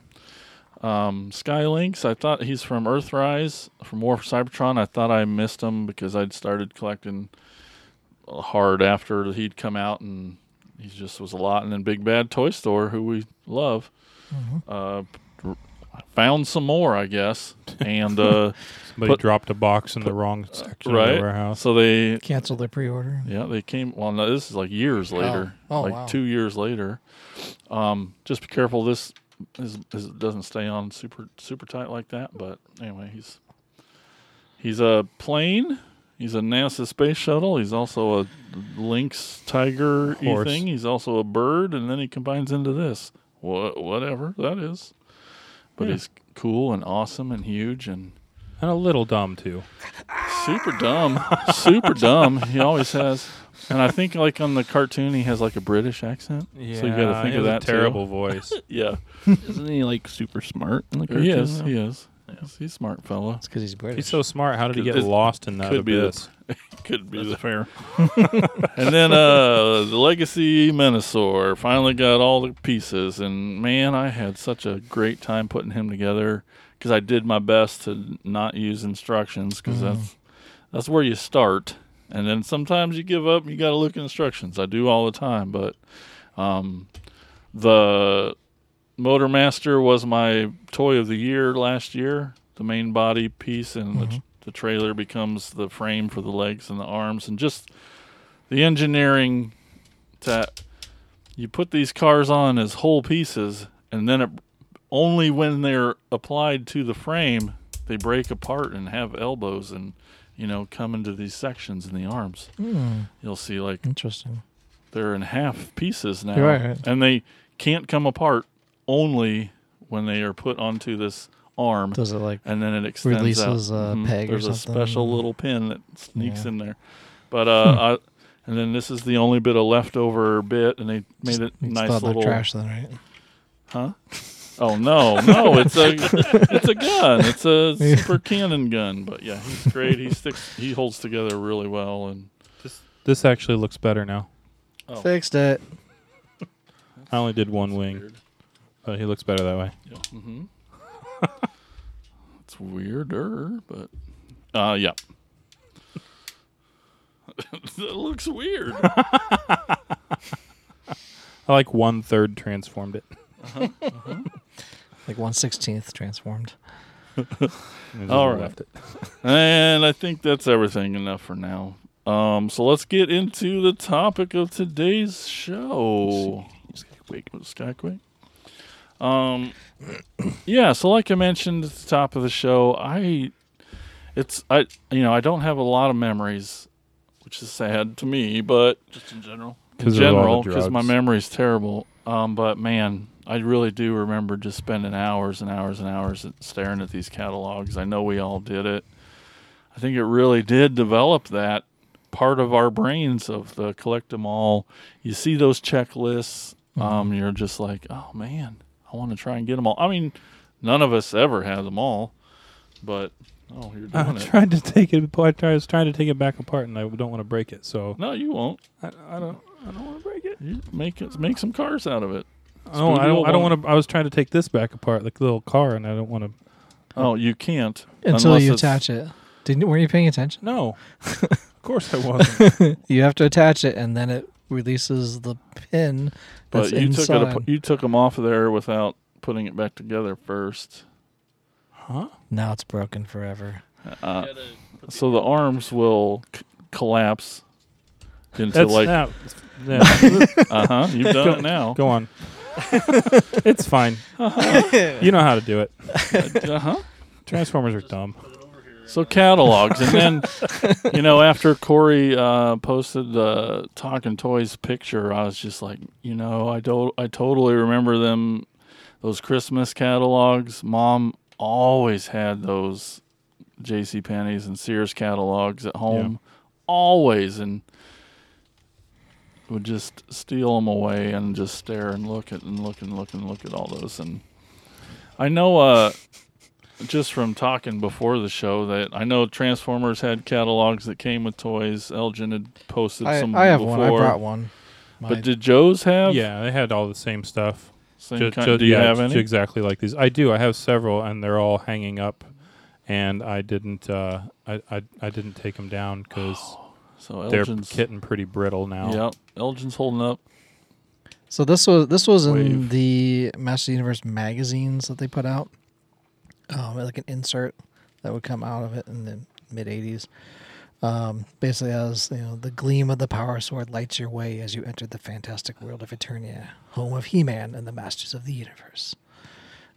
Yeah. Um, Skylynx. I thought he's from Earthrise from War for Cybertron. I thought I missed him because I'd started collecting uh, hard after he'd come out, and he just was a lot. And then Big Bad Toy Store, who we love, uh, found some more, I guess, and uh, <laughs> Somebody Put- dropped a box in the wrong section of right. the warehouse. So they canceled their pre-order. Yeah, they came. Well, no, this is like years later, Oh, like wow. two years later. Um, just be careful. This is, is doesn't stay on super super tight like that. But anyway, he's he's a plane. He's a NASA space shuttle. He's also a lynx tiger thing. He's also a bird, and then he combines into this. What whatever that is. But Yeah. he's cool and awesome and huge and and a little dumb too. super dumb, super dumb. He always has, and I think like on the cartoon he has like a British accent. Yeah, so you got to think he of has that a too. terrible voice. <laughs> Yeah, Isn't he like super smart in the cartoon? he is. though? He is. He's, he's a smart fella. It's because he's British. He's so smart. How did he get It lost in that could be the- abyss? <laughs> Could be That's the fair. <laughs> and then uh the Legacy Menasor finally got all the pieces, and man, I had such a great time putting him together because I did my best to not use instructions because that's that's where you start, and then sometimes you give up. and You got to look at instructions. I do all the time, but um, the Motor Master was my toy of the year last year. The main body piece and the, the trailer becomes the frame for the legs and the arms, and just the engineering that you put these cars on as whole pieces, and then it, only when they're applied to the frame they break apart and have elbows and you know come into these sections in the arms. Hmm, You'll see like interesting. they're in half pieces now, right. and they can't come apart only when they are put onto this arm, Does it like and then it extends Releases out. a Mhm. peg or There's a special little pin that sneaks Yeah. in there, but uh, I, and then this is the only bit of leftover bit, and they made it it's nice thought little. like trash then, right? Huh? Oh no, no! It's a it's a gun. It's a <laughs> super cannon gun. But yeah, he's great. He sticks. He holds together really well, and This actually looks better now. Oh. Fixed it. <laughs> I only did one wing, but he looks better that way. Yeah. Mm-hmm. <laughs> it's weirder, but uh, yeah. <laughs> that looks weird. <laughs> I like one third transformed it. Like one sixteenth transformed. And All right. left it. and I think that's everything enough for now. Um, so let's get into the topic of today's show. Wait, Skyquake. Um, yeah. So, like I mentioned at the top of the show, I, it's I, you know, I don't have a lot of memories, which is sad to me, but Just in general. in 'Cause of all the general, because my drugs. memory's terrible. Um, but man, I really do remember just spending hours and hours and hours staring at these catalogs. I know we all did it. I think it really did develop that part of our brains of the collect them all. You see those checklists, um, you're just like, oh man, I want to try and get them all. I mean, none of us ever had them all, but oh, you're I doing it. tried to take it. apart- I was trying to take it back apart, and I don't want to break it. So No, you won't. I, I don't. I don't want to break it. You make it, make some cars out of it. Oh, I don't. I don't won't. want to. I was trying to take this back apart, like the little car, and I don't want to. Oh, you can't Until unless you it's- attach it. Didn't were you paying attention? No, <laughs> of course I wasn't. <laughs> You have to attach it and then it releases the pin But that's you took it. ap- You took them off of there without putting it back together first. huh? now it's broken forever. Uh, so the arms will c- collapse into That's like. that. Yeah, Uh huh. You've done it now. go on. <laughs> it's fine. <laughs> You know how to do it. Uh huh. Transformers are dumb. So catalogs, and then you know <laughs> after Corey uh, posted the Talking Toys picture, I was just like, you know, I do- I totally remember them, those Christmas catalogs. Mom always had those J.C. Penney's and Sears catalogs at home, always, and would just steal them away and just stare and look at and look and look and look at all those. And I know, uh, just from talking before the show, that I know Transformers had catalogs that came with toys. Elgin had posted I, some I have before. one. I brought one. My- But did Joe's have? Yeah, they had all the same stuff. Same Ju- kind, ju- do you yeah, have any? exactly like these? I do. I have several, and they're all hanging up. And I didn't. Uh, I, I I didn't take them down because <sighs> so they're Elgin's. getting pretty brittle now. Yep. Elgin's holding up. So this was this was in Wave. the Master Universe magazines that they put out, um, like an insert that would come out of it in the mid '80s. Um, basically, as you know, the gleam of the power sword lights your way as you enter the fantastic world of Eternia, home of He-Man and the Masters of the Universe.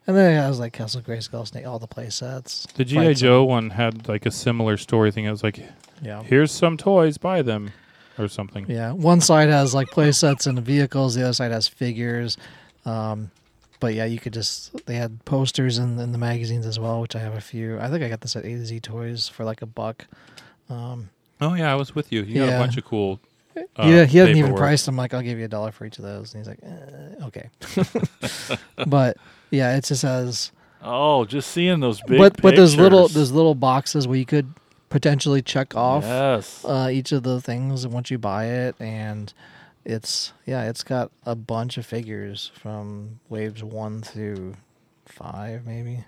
And then it has like Castle Grayskull, Snake, all the play sets. The GI Joe one had like a similar story thing. It was like. Yeah. here's some toys, buy them, or something. Yeah, one side has like play sets and vehicles. The other side has figures. Um, but yeah, you could just they had posters in, in the magazines as well, which I have a few. I think I got this at A to Z Toys for like a buck. Um, Oh yeah, I was with you. You got a bunch of cool. Uh, yeah, he hadn't even priced them. I'm like, I'll give you a dollar for each of those, and he's like, eh, okay. <laughs> but yeah, it just has. Oh, just seeing those big. but but there's little those little boxes where you could potentially check off Yes. uh, each of the things once you buy it, and it's yeah, it's got a bunch of figures from waves one through five, maybe,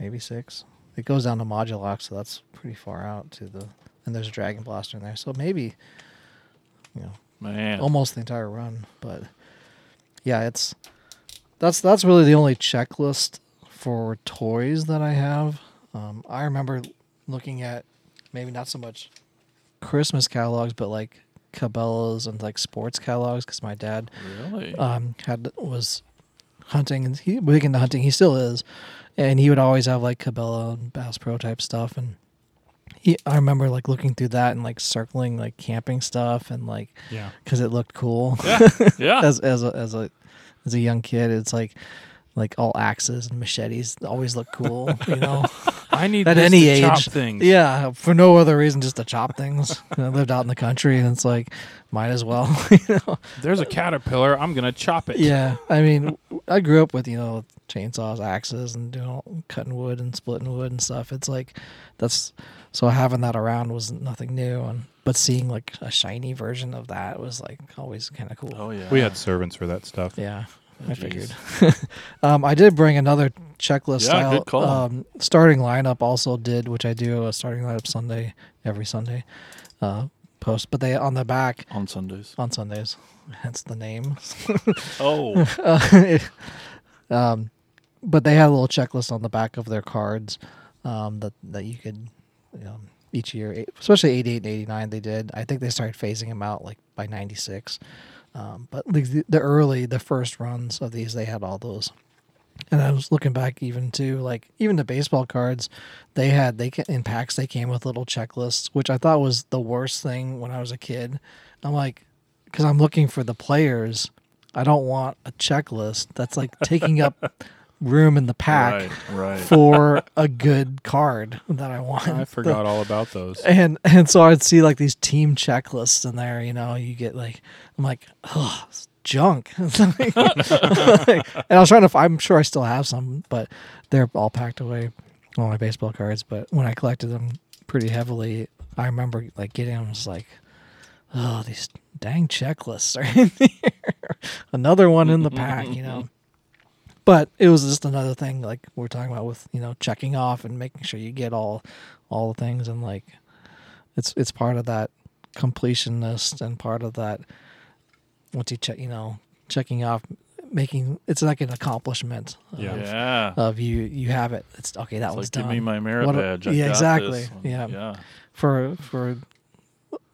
maybe six. It goes down to Modulox, so that's pretty far out to the. And there's a Dragon Blaster in there, so maybe, you know, Man. almost the entire run. But yeah, it's that's that's really the only checklist for toys that I have. Um, I remember looking at maybe not so much Christmas catalogs, but like Cabela's and like sports catalogs because my dad Really? um, had was hunting and he big into hunting. He still is, and he would always have like Cabela and Bass Pro type stuff. And he, I remember like looking through that and like circling like camping stuff and like Yeah. because it looked cool yeah. <laughs> as as a, as a as a young kid. It's like like all axes and machetes always look cool, you know. <laughs> I need At this any to chop age. things. yeah, for no other reason, just to chop things. <laughs> I lived out in the country, and it's like, might as well, <laughs> you know. There's a caterpillar. I'm gonna chop it. Yeah, I mean, I grew up with you know chainsaws, axes, and doing all, cutting wood and splitting wood and stuff. It's like that's so having that around was nothing new, and but seeing like a shiny version of that was like always kind of cool. Oh yeah. We had servants for that stuff. Yeah, I Jeez. figured. <laughs> um, I did bring another checklist Yeah, style. Um, starting lineup also did, which I do a starting lineup Sunday every Sunday uh, post. But they on the back on Sundays. on Sundays, <laughs> hence the name. <laughs> Oh, Uh, um, but they had a little checklist on the back of their cards um, that that you could um, each year, especially eighty eight and eighty nine. They did. I think they started phasing them out like by ninety six. Um, but the, the early, the first runs of these, they had all those. And I was looking back even to like even the baseball cards, they had they in packs they came with little checklists, which I thought was the worst thing when I was a kid. I'm like, because I'm looking for the players, I don't want a checklist that's like taking up <laughs> room in the pack right, right. for a good card that I want. I forgot all about those. And and so I'd see like these team checklists in there. You know, you get like I'm like, oh, junk. <laughs> Like- <laughs> and I was trying to. I'm sure I still have some, but they're all packed away. All my baseball cards. But when I collected them pretty heavily, I remember like getting them. Was like, oh, these dang checklists are in <laughs> here. Another one in the pack. You know. But it was just another thing, like we're talking about with you know checking off and making sure you get all all the things and like it's it's part of that completionist and part of that once you check you know checking off making it's like an accomplishment of, Yeah. Yeah. of you you have it it's okay that It's was like, give done me my merit What badge. I yeah, got exactly. this. Yeah. Yeah. for for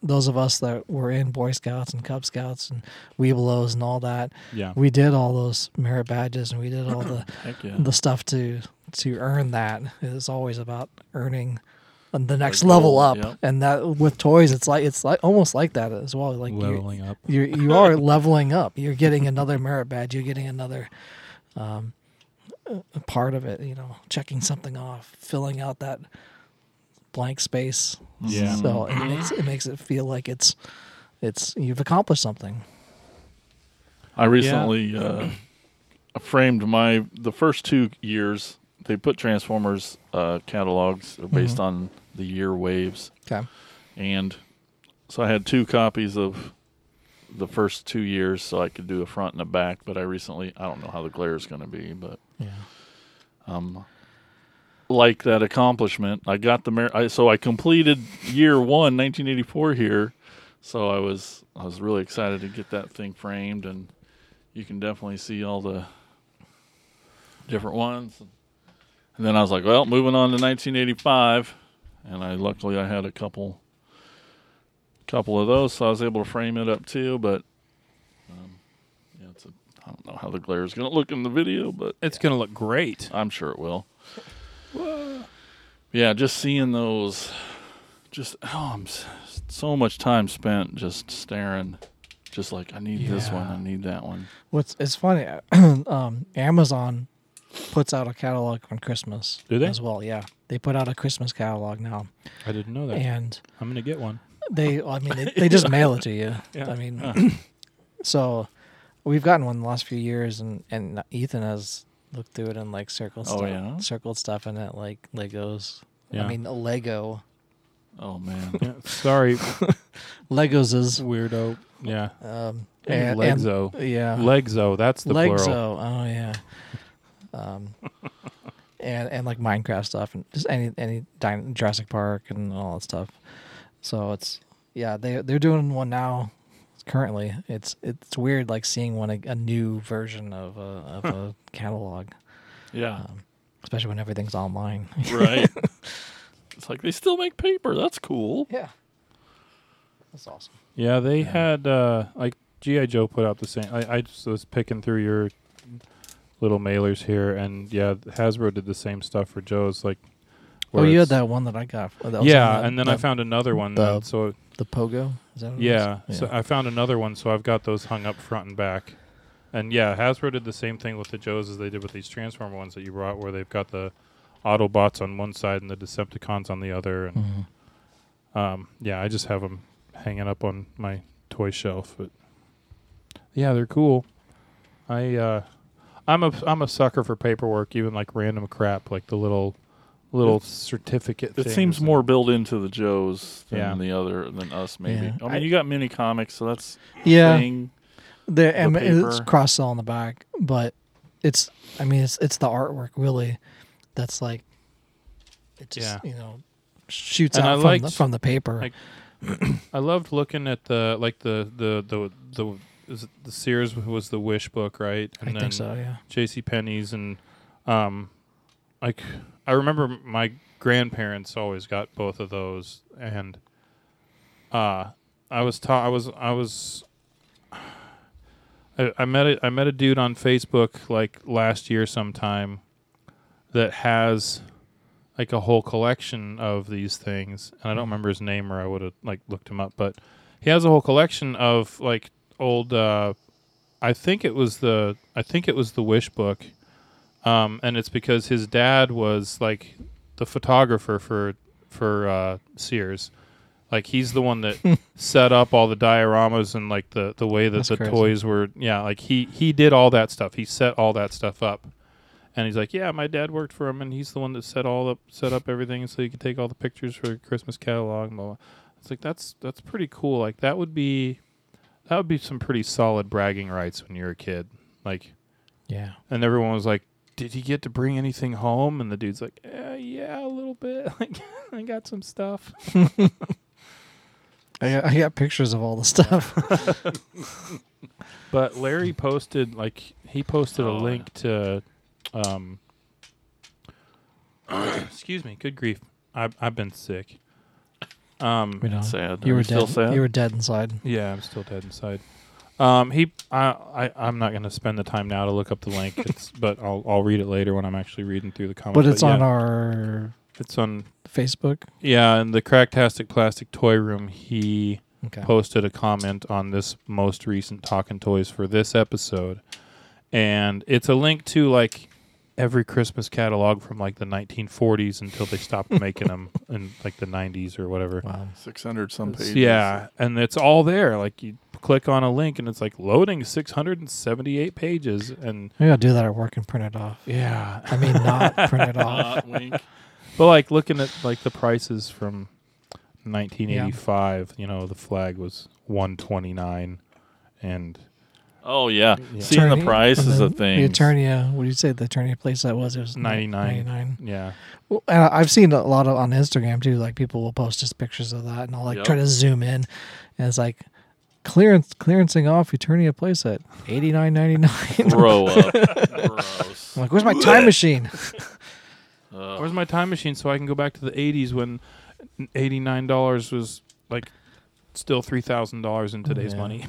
those of us that were in boy scouts and cub scouts and Webelos and all that Yeah. we did all those merit badges and we did all <clears throat> the yeah. the stuff to to earn that. It's always about earning the next goal, level up yep. and that with toys it's like it's like almost like that as well like you Leveling up. you you are <laughs> leveling up you're getting another merit badge you're getting another um part of it you know checking something off filling out that blank space Yeah. so it makes it makes it feel like it's it's you've accomplished something I recently uh, <clears throat> framed my the first two years. They put Transformers uh, catalogs based on the year waves, okay and so I had two copies of the first two years, so I could do a front and a back. But I recently, I don't know how the glare is going to be, but yeah um, like that accomplishment. I got the mer- I, so I completed year one, 1984 here. So I was I was really excited to get that thing framed, and you can definitely see all the different ones. And then I was like, well, moving on to 1985, and I luckily I had a couple couple of those, so I was able to frame it up too. But um, yeah, it's a I don't know how the glare is going to look in the video, but It's gonna look great. I'm sure it will. Yeah, just seeing those, just oh, I'm so much time spent just staring, just like I need this one, I need that one. What's it's funny, <clears throat> um, Amazon puts out a catalog on Christmas. Do they? as well? Yeah, they put out a Christmas catalog now, I didn't know that. and I'm gonna get one. they, I mean, they, <laughs> they just mail it to you. Yeah. I mean, <clears throat> so we've gotten one the last few years, and and Ethan has looked through it and like circled Oh, stuff, yeah? circled stuff in it like Legos. Yeah. I mean, a Lego. Oh man, Yeah, <laughs> sorry, <laughs> Legos is weirdo. Yeah. um And and, and- Legzo. yeah, Legzo. That's the Legzo. plural. Oh yeah. Um, and and like Minecraft stuff and just any any Jurassic Park and all that stuff. So it's yeah they they're doing one now. Currently, it's it's weird like seeing one a, a new version of a of a <laughs> catalog, yeah, um, especially when everything's online. right. <laughs> it's like they still make paper. That's cool. yeah, that's awesome. Yeah, they had uh like GI Joe put out the same. I, I just was picking through your little mailers here, and yeah, Hasbro did the same stuff for Joe's. Like, Oh, you had that one that I got. that was Yeah, on the- and then I found another one. the- uh, so the pogo. Is that what it yeah, so I found another one. So I've got those hung up front and back. And yeah, Hasbro did the same thing with the Joes as they did with these Transformer ones that you brought, where they've got the Autobots on one side and the Decepticons on the other. And Mhm. um, yeah, I just have them hanging up on my toy shelf. But yeah, they're cool. I uh, I'm a I'm a sucker for paperwork, even like random crap, like the little little certificate. It seems more built into the Joes than Yeah. the other than us. Maybe. Yeah. I mean, I- you got mini comics, so that's Yeah, thing. the, I mean, it's cross sell on the back, but it's I mean it's it's the artwork really that's like it just Yeah. you know shoots And I out from the, from the paper. like, <clears throat> I loved looking at the like the the the the. Is it the Sears was the Wish book, right? I And then think so. Yeah. J.C. Penney's and um, like I remember my grandparents always got both of those, and uh, I was ta- I was I was <sighs> I, I met a, I met a dude on Facebook like last year sometime that has like a whole collection of these things, and I don't remember his name or I would have like looked him up, but he has a whole collection of like old uh I think it was the I think it was the Wish book, um, and it's because his dad was like the photographer for for uh, Sears. Like he's the one that <laughs> set up all the dioramas and like the the way that That's the crazy. toys were. Yeah, like he he did all that stuff. He set all that stuff up, and he's like, yeah, my dad worked for him, and he's the one that set all up set up everything so he could take all the pictures for the Christmas catalog. Blah, blah. It's like that's that's pretty cool. Like that would be that would be some pretty solid bragging rights when you're a kid. Like, Yeah. and everyone was like, "Did he get to bring anything home?" And the dude's like, eh, "Yeah, a little bit. <laughs> Like, I got some stuff." <laughs> I got, I got pictures of all the stuff. <laughs> But Larry posted like he posted a Oh, link to, um, <coughs> excuse me, good grief, I've I've been sick. Um, you know, sad. you Are were still dead. sad. You were dead inside. Yeah, I'm still dead inside. Um, he, I, I, I'm not going to spend the time now to look up the link, <laughs> it's, but I'll, I'll read it later when I'm actually reading through the comments. But it's on yeah, our it's on, Facebook. yeah, in the Cracktastic Plastic Toy Room, he Okay. posted a comment on this most recent Talking Toys for this episode, and it's a link to like every Christmas catalog from like the 1940s until they stopped <laughs> making them in like the 90s or whatever. Wow. Six hundred some pages. Yeah, and it's all there. Like you click on a link and it's like loading 678 pages and Maybe I'll do that at work and print it off. yeah. I mean, not print it <laughs> off. Wink. But like looking at like the prices from 1985, you know, the Flagg was 129 and Oh yeah. Yeah. Seeing the Eternia- price and is a the- thing. The Eternia, uh, what did you say? The Eternia place that was? It was 99. 99. yeah. Well, and I- I've seen a lot of on Instagram too. Like people will post just pictures of that, and I'll like Yep. try to zoom in, and it's like clearance clearancing off Eternia place at eighty nine ninety nine. Grow up. <laughs> Gross. I'm like, where's my time machine? <laughs> Uh, Where's my time machine so I can go back to the 80s when $89 was like still $3,000 in today's Yeah. money.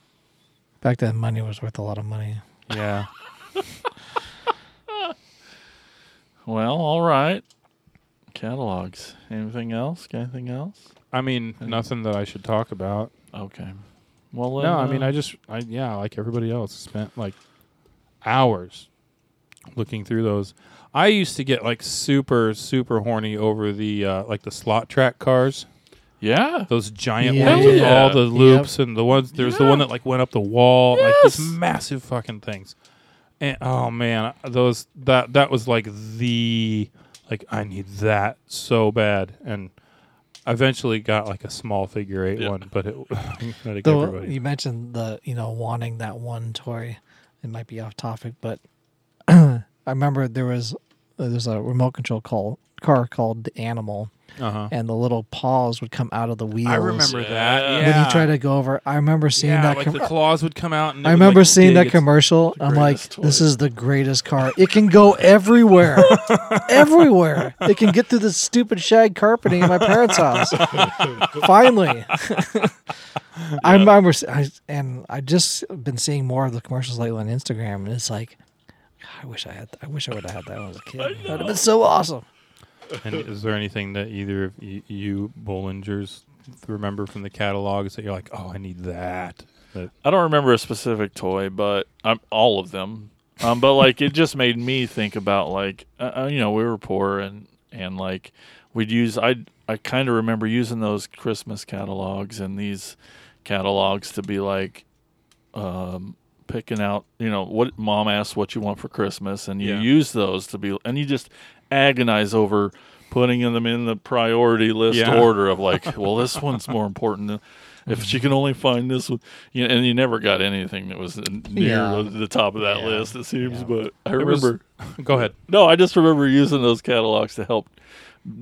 <laughs> Back then, money was worth a lot of money. Yeah. well, all right. Catalogs. Anything else? Anything else? I mean, nothing that I should talk about. Okay. Well, then, No, I mean, uh, I just, I yeah, like everybody else, spent like hours looking through those. I used to get like super, super horny over the uh, like the slot track cars, yeah. those giant Yeah. ones with Yeah. all the Yep. loops and the ones. There's the one that like went up the wall, like these massive fucking things. And oh man, those that that was like the like I need that so bad and. I Eventually got like a small figure eight Yeah. one, but it <laughs> like Though everybody. you mentioned the you know wanting that one toy, it might be off topic, but <clears throat> I remember there was uh, there's a remote control call car called the Animal, Uh-huh. and the little paws would come out of the wheels. I remember that. Yeah. Yeah. when you try to go over. I remember seeing yeah, that. like com- the claws would come out. And I remember like, seeing that commercial. I'm like, greatest this is the greatest car. It can go everywhere, <laughs> everywhere. It can get through the stupid shag carpeting in my parents' house. Finally, <laughs> I remember, s- I, and I just been seeing more of the commercials lately on Instagram, and it's like, I wish I had. I wish I would have had that when I was a kid. That would have been so awesome. And is there anything that either of you, you Bollingers remember from the catalogs that you're like, oh, I need that? That I don't remember a specific toy, but um, all of them. Um, but like it just made me think about like uh, uh, you know we were poor and and like we'd use I I kind of remember using those Christmas catalogs and these catalogs to be like um, picking out, you know, what mom asks what you want for Christmas, and you Yeah. use those to be, and you just agonize over putting them in the priority list Yeah. order of like, well, this one's more important. Than, if she can only find this one, you know, and you never got anything that was near Yeah. the, the top of that Yeah. list, it seems. Yeah. But I It was- remember, Go ahead. no, I just remember using those catalogs to help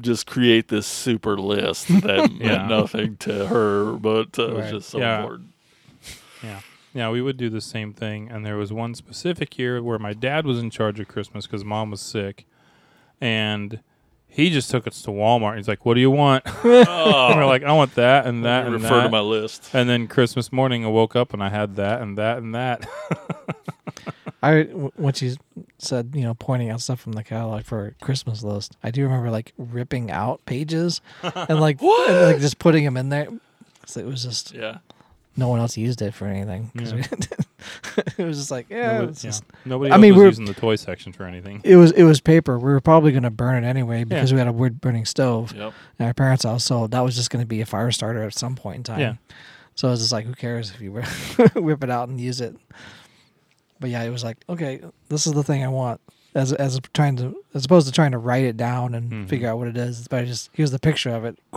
just create this super list that <laughs> Yeah. meant nothing to her, but uh, it was just so Yeah. important. Yeah. Yeah, we would do the same thing. And there was one specific year where my dad was in charge of Christmas because mom was sick. And he just took us to Walmart. He's like, What do you want? Oh, <laughs> and we're like, I want that and that and refer that. to my list. and then Christmas morning, I woke up and I had that and that and that. <laughs> I when she said you know pointing out stuff from the catalog for a Christmas list, I do remember like ripping out pages and like <laughs> and, like just putting them in there. 'Cause it was just Yeah. no one else used it for anything. 'cause we- <laughs> it was just like yeah, Nobody, it's yeah. just- Nobody I mean, was we're- using the toy section for anything. it was it was paper. We were probably gonna burn it anyway because we had a wood burning stove Yep. in our parents' house, so that was just gonna be a fire starter at some point in time. Yeah. So it's just like, who cares if you <laughs> rip whip it out and use it? But yeah, it was like, okay, this is the thing I want. As as trying to as opposed to trying to write it down and Mhm. figure out what it is, it's better just here's the picture of it. <laughs>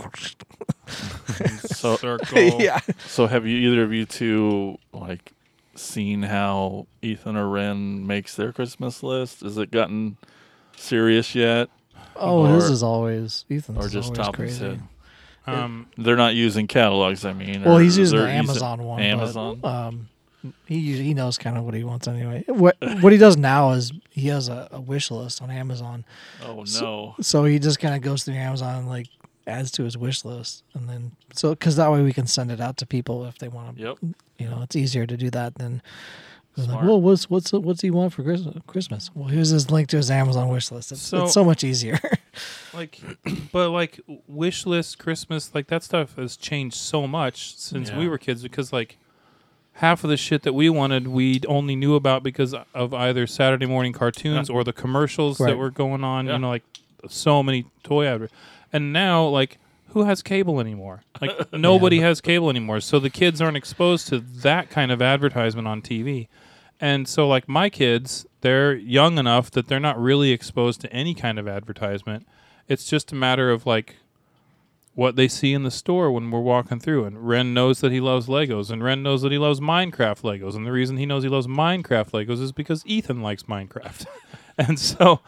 So, Circle. yeah. so have you either of you two like seen how Ethan or Ren makes their Christmas list? Has it gotten serious yet, Oh, Or- his is always Ethan's or just always top his crazy. head? Um, They're not using catalogs. I mean, Well, or he's using the they're using- Amazon one. but, Amazon. um, he he knows kind of what he wants anyway. What what he does now is he has a, a wish list on Amazon. oh so- no. So he just kind of goes through Amazon and like adds to his wish list, and then so because that way we can send it out to people if they want to. Yep. You know, it's easier to do that than. Like, well, what's what's what's he want for Christmas? Christmas? Well, here's his link to his Amazon wish list. It's So- it's so much easier. <laughs> like <clears throat> but like wish list christmas like that stuff has changed so much since we were kids because like half of the shit that we wanted we only knew about because of either saturday morning cartoons or the commercials that were going on Yeah. you know like so many toy adver- and now like who has cable anymore like <laughs> nobody has cable anymore so the kids aren't exposed to that kind of advertisement on tv and so, like my kids, they're young enough that they're not really exposed to any kind of advertisement. It's just a matter of like what they see in the store when we're walking through. And Ren knows that he loves Legos, and Ren knows that he loves Minecraft Legos. And the reason he knows he loves Minecraft Legos is because Ethan likes Minecraft. <laughs> and so,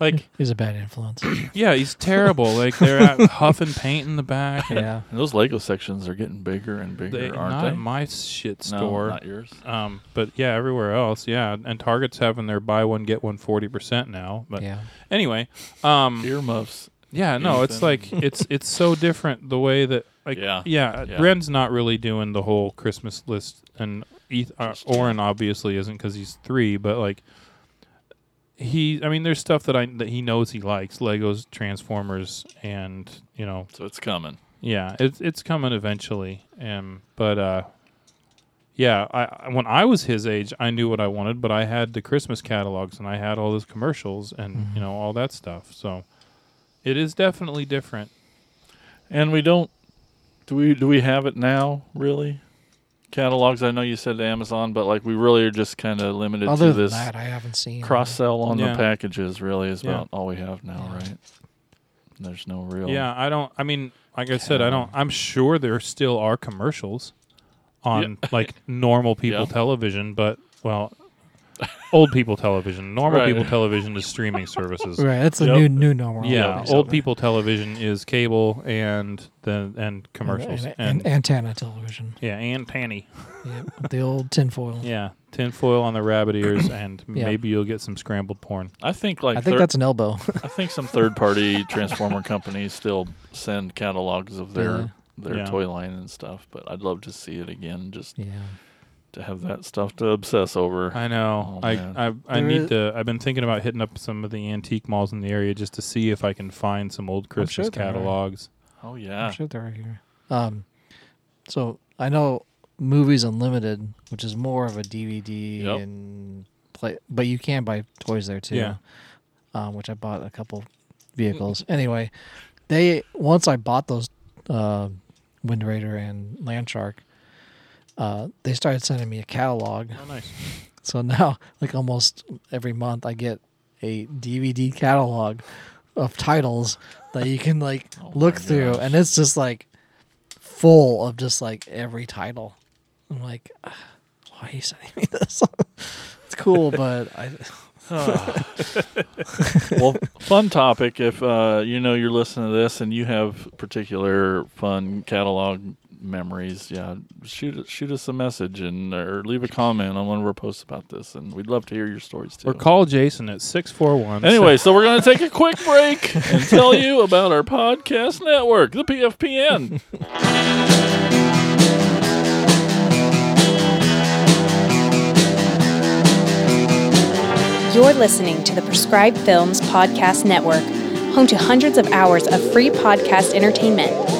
like, He's a bad influence. <coughs> yeah, he's terrible. like they're at <laughs> huffing paint in the back. yeah. And those Lego sections are getting bigger and bigger, They, aren't not they? at my shit no, store. not yours. Um, but yeah, everywhere else, yeah. And Target's having their buy one get one forty percent now. But Yeah. anyway, um, Earmuffs. yeah, no, it's Ethan. like it's it's so different the way that like Yeah. yeah, Yeah. Ren's not really doing the whole Christmas list, and Eth- uh, Oren obviously isn't because he's three, but like. He, I mean, there's stuff that I that he knows he likes, Legos, Transformers, and you know, So it's coming. yeah, it's it's coming eventually. Um, but uh, yeah, I I- when I was his age, I knew what I wanted, but I had the Christmas catalogs and I had all those commercials and you know all that stuff. So it is definitely different. And we don't. Do we? Do we have it now? Really? Catalogs. I know you said Amazon, but like we really are just kind of limited Other to than this that, I haven't seen cross sell on Yeah. the packages. Really is Yeah. about all we have now, Yeah. right? There's no real. Yeah, I don't. I mean, like I said, I don't. I'm sure there still are commercials on like normal <laughs> people Yeah. television, but well, <laughs> old people television. Normal Right. people television is streaming services. Right, that's a Yep. new new normal. Yeah, basically. old people television is cable and the and commercials and, and, and, antenna television. yeah, and Tanny. Yeah, with the old tinfoil. <laughs> Yeah, tinfoil on the rabbit ears, and <clears throat> Yeah. maybe you'll get some scrambled porn. I think like I think thir- that's an elbow. <laughs> I think some third party transformer companies still send catalogs of their Yeah. their Yeah. toy line and stuff, but I'd love to see it again just yeah. To have that stuff to obsess over. I know. Oh, I man. I, I need is- to. I've been thinking about hitting up some of the antique malls in the area just to see if I can find some old I'm Christmas sure there are. catalogs. oh yeah. I'm sure they're right here. Um, so I know Movies Unlimited, which is more of a DVD Yep. and play, but you can buy toys there too. Yeah. Um, which I bought a couple vehicles. anyway, they once I bought those uh, Wind Raider and Land Shark. Uh, they started sending me a catalog. Oh, nice. So now, like almost every month, I get a DVD catalog of titles that you can like <laughs> look through, and it's just like full of just like every title. I'm like, "Ah, why are you sending me <laughs> this? it's cool, <laughs> but I well, fun topic. If uh, you know you're listening to this and you have particular fun catalog memories, yeah, shoot shoot us a message and or leave a comment on one of our posts about this, and we'd love to hear your stories too. Or call Jason at 641. Anyway, <laughs> so we're going to take a quick break and tell you about our podcast network, the PFPN. You're listening to the Prescribed Films Podcast Network, home to hundreds of hours of free podcast entertainment.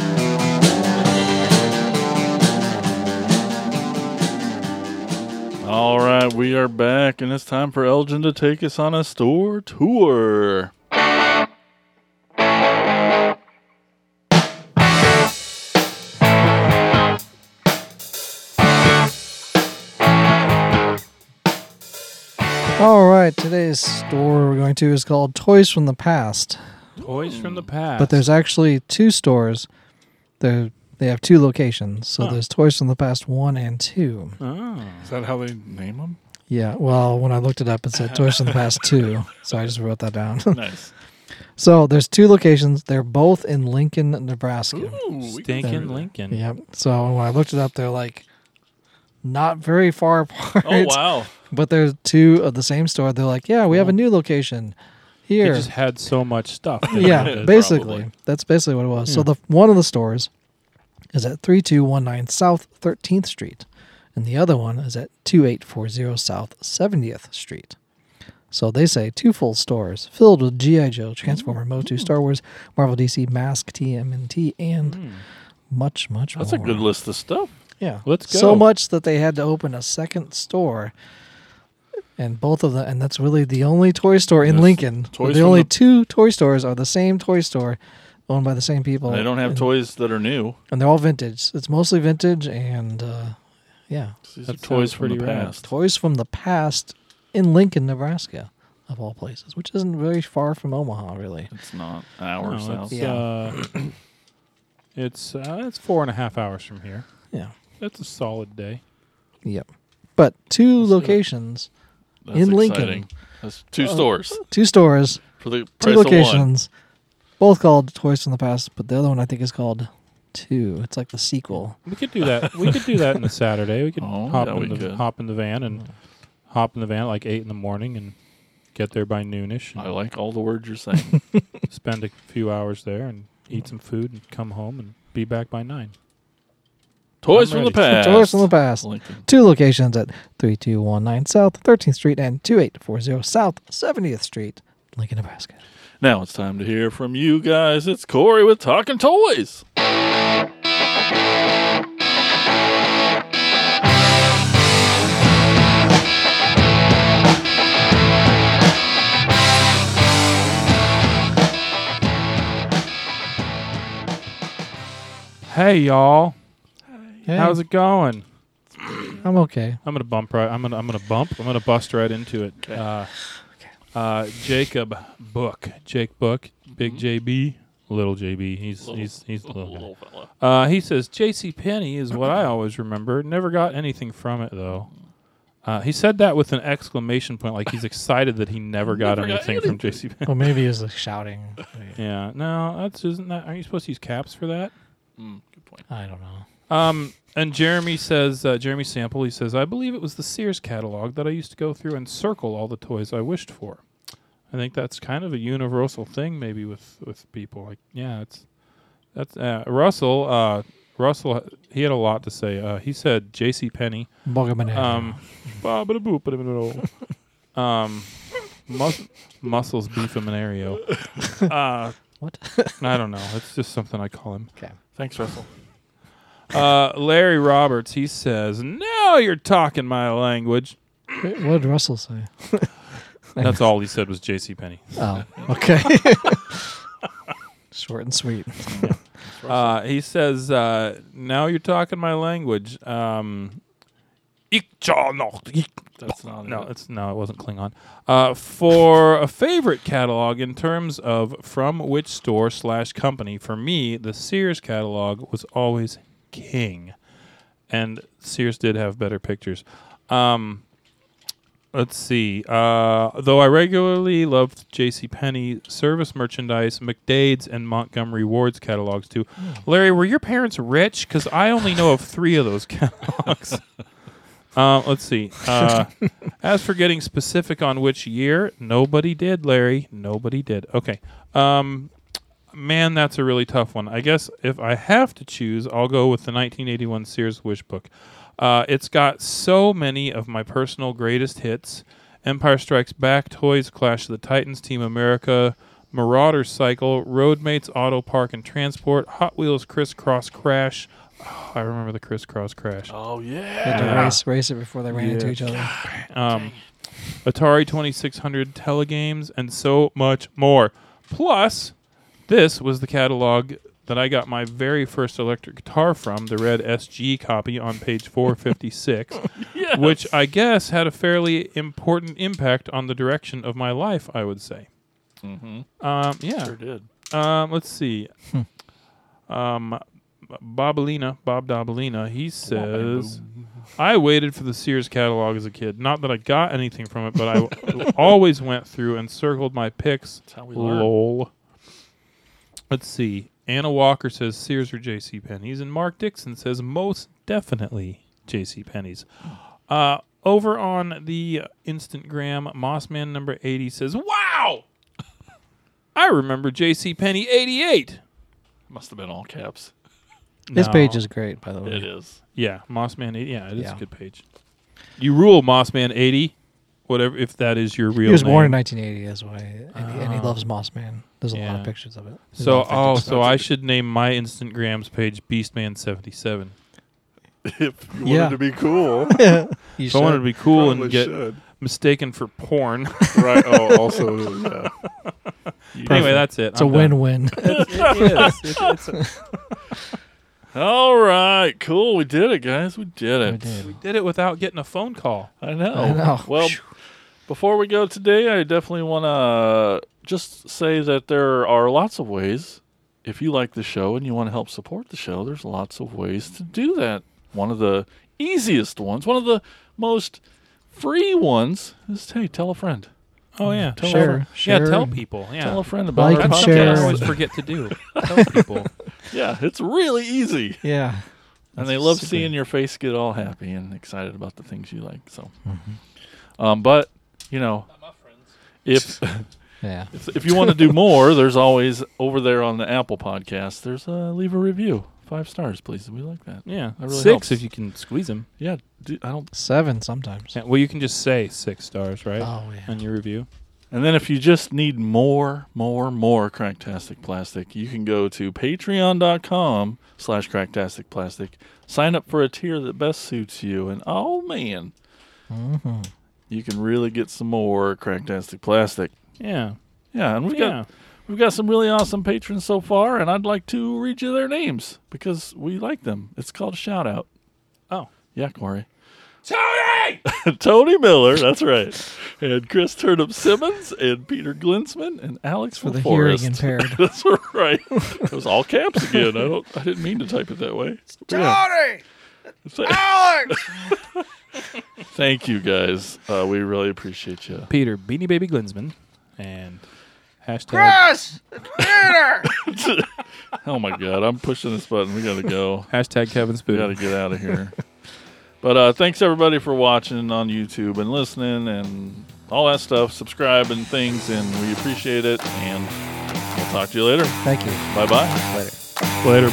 All right, we are back, and it's time for Elgin to take us on a store tour. All right, today's store we're going to is called Toys from the Past. Toys from the past. But there's actually two stores. They they have two locations. So Huh. there's Toys from the Past 1 and 2. Oh. Is that how they name them? Yeah, well, when I looked it up it said Toys from the Past <laughs> 2. So I just wrote that down. <laughs> nice. so there's two locations. They're both in Lincoln, Nebraska. Ooh, we can- Stinking Lincoln. Yep. So when I looked it up they're like not very far <laughs> apart. Oh wow! But they're two of the same store. They're like, "Yeah, we have a new location They here." just had so much stuff. they yeah, needed. basically. Probably. That's basically what it was. So hmm. the one of the stores is at 3219 South 13th Street and the other one is at 2840 South 70th Street. So they say two full stores filled with GI Joe, Transformer, Motu, mm. Star Wars, Marvel DC, M.A.S.K, TMNT and T and mm. much much more. That's a good list of stuff. Yeah. Let's go. So much that they had to open a second store. And both of them, and that's really the only toy store in. Lincoln. The only the- two toy stores are the same toy store, owned by the same people. they don't have and, toys that are new. and they're all vintage. It's mostly vintage, and uh, yeah, These are toys from the pretty rad. past. toys from the past in Lincoln, Nebraska, of all places, which isn't very far from Omaha, really. It's not an hour No, south. it's, Yeah. uh, <coughs> it's uh, it's four and a half hours from here. Yeah. That's a solid day. Yep. But two Let's do it. locations, That's in Lincoln. exciting. That's two Uh, stores two stores, for the two price of one. locations, both called Toys from the Past, but the other one I think is called Two. It's like the sequel. We could do that. we could do that in the Saturday. We could <laughs> Oh, hop yeah, in we the could. hop in the van and hop in the van at like eight in the morning and get there by noonish. I like all the words you're saying. <laughs> spend a few hours there and eat some food and come home and be back by nine. toys I'm from the past. Toys from the Past. Lincoln. Two locations at 3219 South 13th Street and 2840 South 70th Street, Lincoln, Nebraska. Now it's time to hear from you guys. It's Corey with Talking Toys. Hey y'all, Hey, how's it going? I'm okay. I'm gonna bump right. I'm gonna I'm gonna bump. I'm gonna bust right into it. Uh, uh, Jacob Book, Jake Book, Big JB, Little JB. He's Little- he's he's the little guy. little fella. Uh, he says J.C. Penney is what I always remember. Never got anything from it though. Uh, he said that with an exclamation point, like he's excited that he never got Never got anything from anything. J.C. Penney. Well, maybe he was like shouting. <laughs> Yeah, no, that's isn't that. Aren't you supposed to use caps for that? Mm, good point. I don't know. Um, and Jeremy says, uh, Jeremy Sample, he says, I believe it was the Sears catalog that I used to go through and circle all the toys I wished for. I think that's kind of a universal thing, maybe with with people. Like, yeah, it's that's uh, Russell. Uh, Russell, he had a lot to say. Uh, he said, J.C. Penny, Bogomane. um, ba-ba-da-boop-ba-da-ba-da. um, Mus- muscles beefeminario. <laughs> Uh, What? I don't know. It's just something I call him. Okay. Thanks, Russell. Uh, Larry Roberts, he says, Now you're talking my language. What did Russell say? <laughs> That's all he said was J.C. Penney. Oh, okay. <laughs> Short and sweet. <laughs> Uh, he says, uh, "Now you're talking my language." Um, ich zal noch- ich- That's not no, it. it's no, it wasn't Klingon. Uh, for a favorite catalog in terms of from which store slash company, for me, the Sears catalog was always king, and Sears did have better pictures. Um, let's see. Uh, though I regularly loved J.C. Penney service merchandise, McDade's, and Montgomery Ward's catalogs too. Larry, were your parents rich? Because I only know of three of those <laughs> catalogs. Uh, let's see. Uh, <laughs> as for getting specific on which year, nobody did, Larry. Nobody did. Okay. Um, man, that's a really tough one. I guess if I have to choose, I'll go with the 1981 Sears Wish Book. Uh, it's got so many of my personal greatest hits Empire Strikes Back, Toys, Clash of the Titans, Team America, Marauder Cycle, Roadmates, Auto Park and Transport, Hot Wheels Crisscross Crash. Oh, I remember the Crisscross Crash. Oh yeah. They had to race, race it before they ran into each other. um, Atari 2600 telegames, and so much more. Plus, this was the catalog that I got my very first electric guitar from, the red SG copy on page 456, <laughs> which I guess had a fairly important impact on the direction of my life, I would say. Mm-hmm. Um, yeah. Sure did. Um, let's see. um, Bobalina, Bob Dobalina, he says, I waited for the Sears catalog as a kid. Not that I got anything from it, but I <laughs> always went through and circled my picks. That's how we learn. Lol. Let's see. Anna Walker says Sears or J.C. Penney's, and Mark Dixon says most definitely J.C. Penney's. Uh, over on the Instagram, Mossman number eighty says, "Wow, I remember J.C. Penney '88." Must have been all caps. This No. page is great, by the way. It is. yeah, Mossman eighty. Yeah, it is Yeah. a good page. You rule, Mossman eighty. Whatever, if that is your real He was name. born in 1980, that's why, and, he, and he Oh. loves Moss Man. There's a lot Yeah. of pictures of it. There's a So, of oh, pictures. so I should name my instant Instagrams page Beastman seventy seven. <laughs> if you Yeah. wanted to be cool, <laughs> you If I wanted to be cool probably and get should. mistaken for porn. <laughs> right. Oh, also, yeah. You- anyway, that's it. It's a I'm done. win-win. All right, cool. We did it, guys. We did it. We did. We did it without getting a phone call. I know. I know. Well, before we go today, I definitely want to just say that there are lots of ways. If you like the show and you want to help support the show, there's lots of ways to do that. One of the easiest ones, one of the most free ones, is hey, tell a friend. Oh yeah, Tell Share, a, yeah. Tell people. Yeah, tell a friend about Like our podcast. something I always forget to do. Tell <laughs> people. Yeah, it's really easy. Yeah. and That's they love super. seeing your face get all happy and excited about the things you like. So, Mm-hmm. um, but you know, if <laughs> Yeah. if, if you want to do more, there's always over there on the Apple Podcast. There's a leave a review, five stars, please. We like that. Yeah, That really six helps. if you can squeeze them. Yeah, do, I don't. Seven sometimes. Yeah, well, you can just say six stars, right? Oh, yeah. On your review. And then if you just need more, more, more Cracktastic Plastic, you can go to patreon.com slash Cracktastic Plastic. Sign up for a tier that best suits you. And oh man, Mm-hmm. You can really get some more Cracktastic Plastic. Yeah. Yeah, and we've yeah. got we've got some really awesome patrons so far, and I'd like to read you their names because we like them. It's called a shout out. Oh. Yeah, Corey. Tony. <laughs> Tony Miller, that's right. And Chris Turnip Simmons and Peter Glinsman and Alex For the Forrest. hearing impaired. <laughs> That's right. It was all caps again. I don't. I didn't mean to type it that way. Tony! Th- Alex! <laughs> <laughs> Thank you guys. Uh, we really appreciate you. Peter Beanie Baby Glinsman and hashtag Chris! Peter! <laughs> <laughs> Oh my God, I'm pushing this button. We gotta go. hashtag Kevin We got to get out of here. but uh, thanks everybody for watching on YouTube and listening and all that stuff. Subscribe and things, and we appreciate it. And we'll talk to you later. Thank you. Bye bye. Later. Later,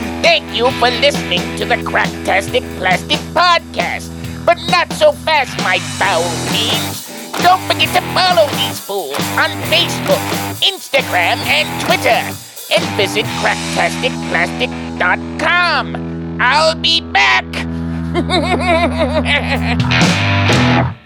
bro. Thank you for listening to the Cracktastic Plastic Podcast. But not so fast, my foul fiends. Don't forget to follow these fools on Facebook, Instagram, and Twitter. And visit cracktasticplastic.com. I'll be back. <laughs>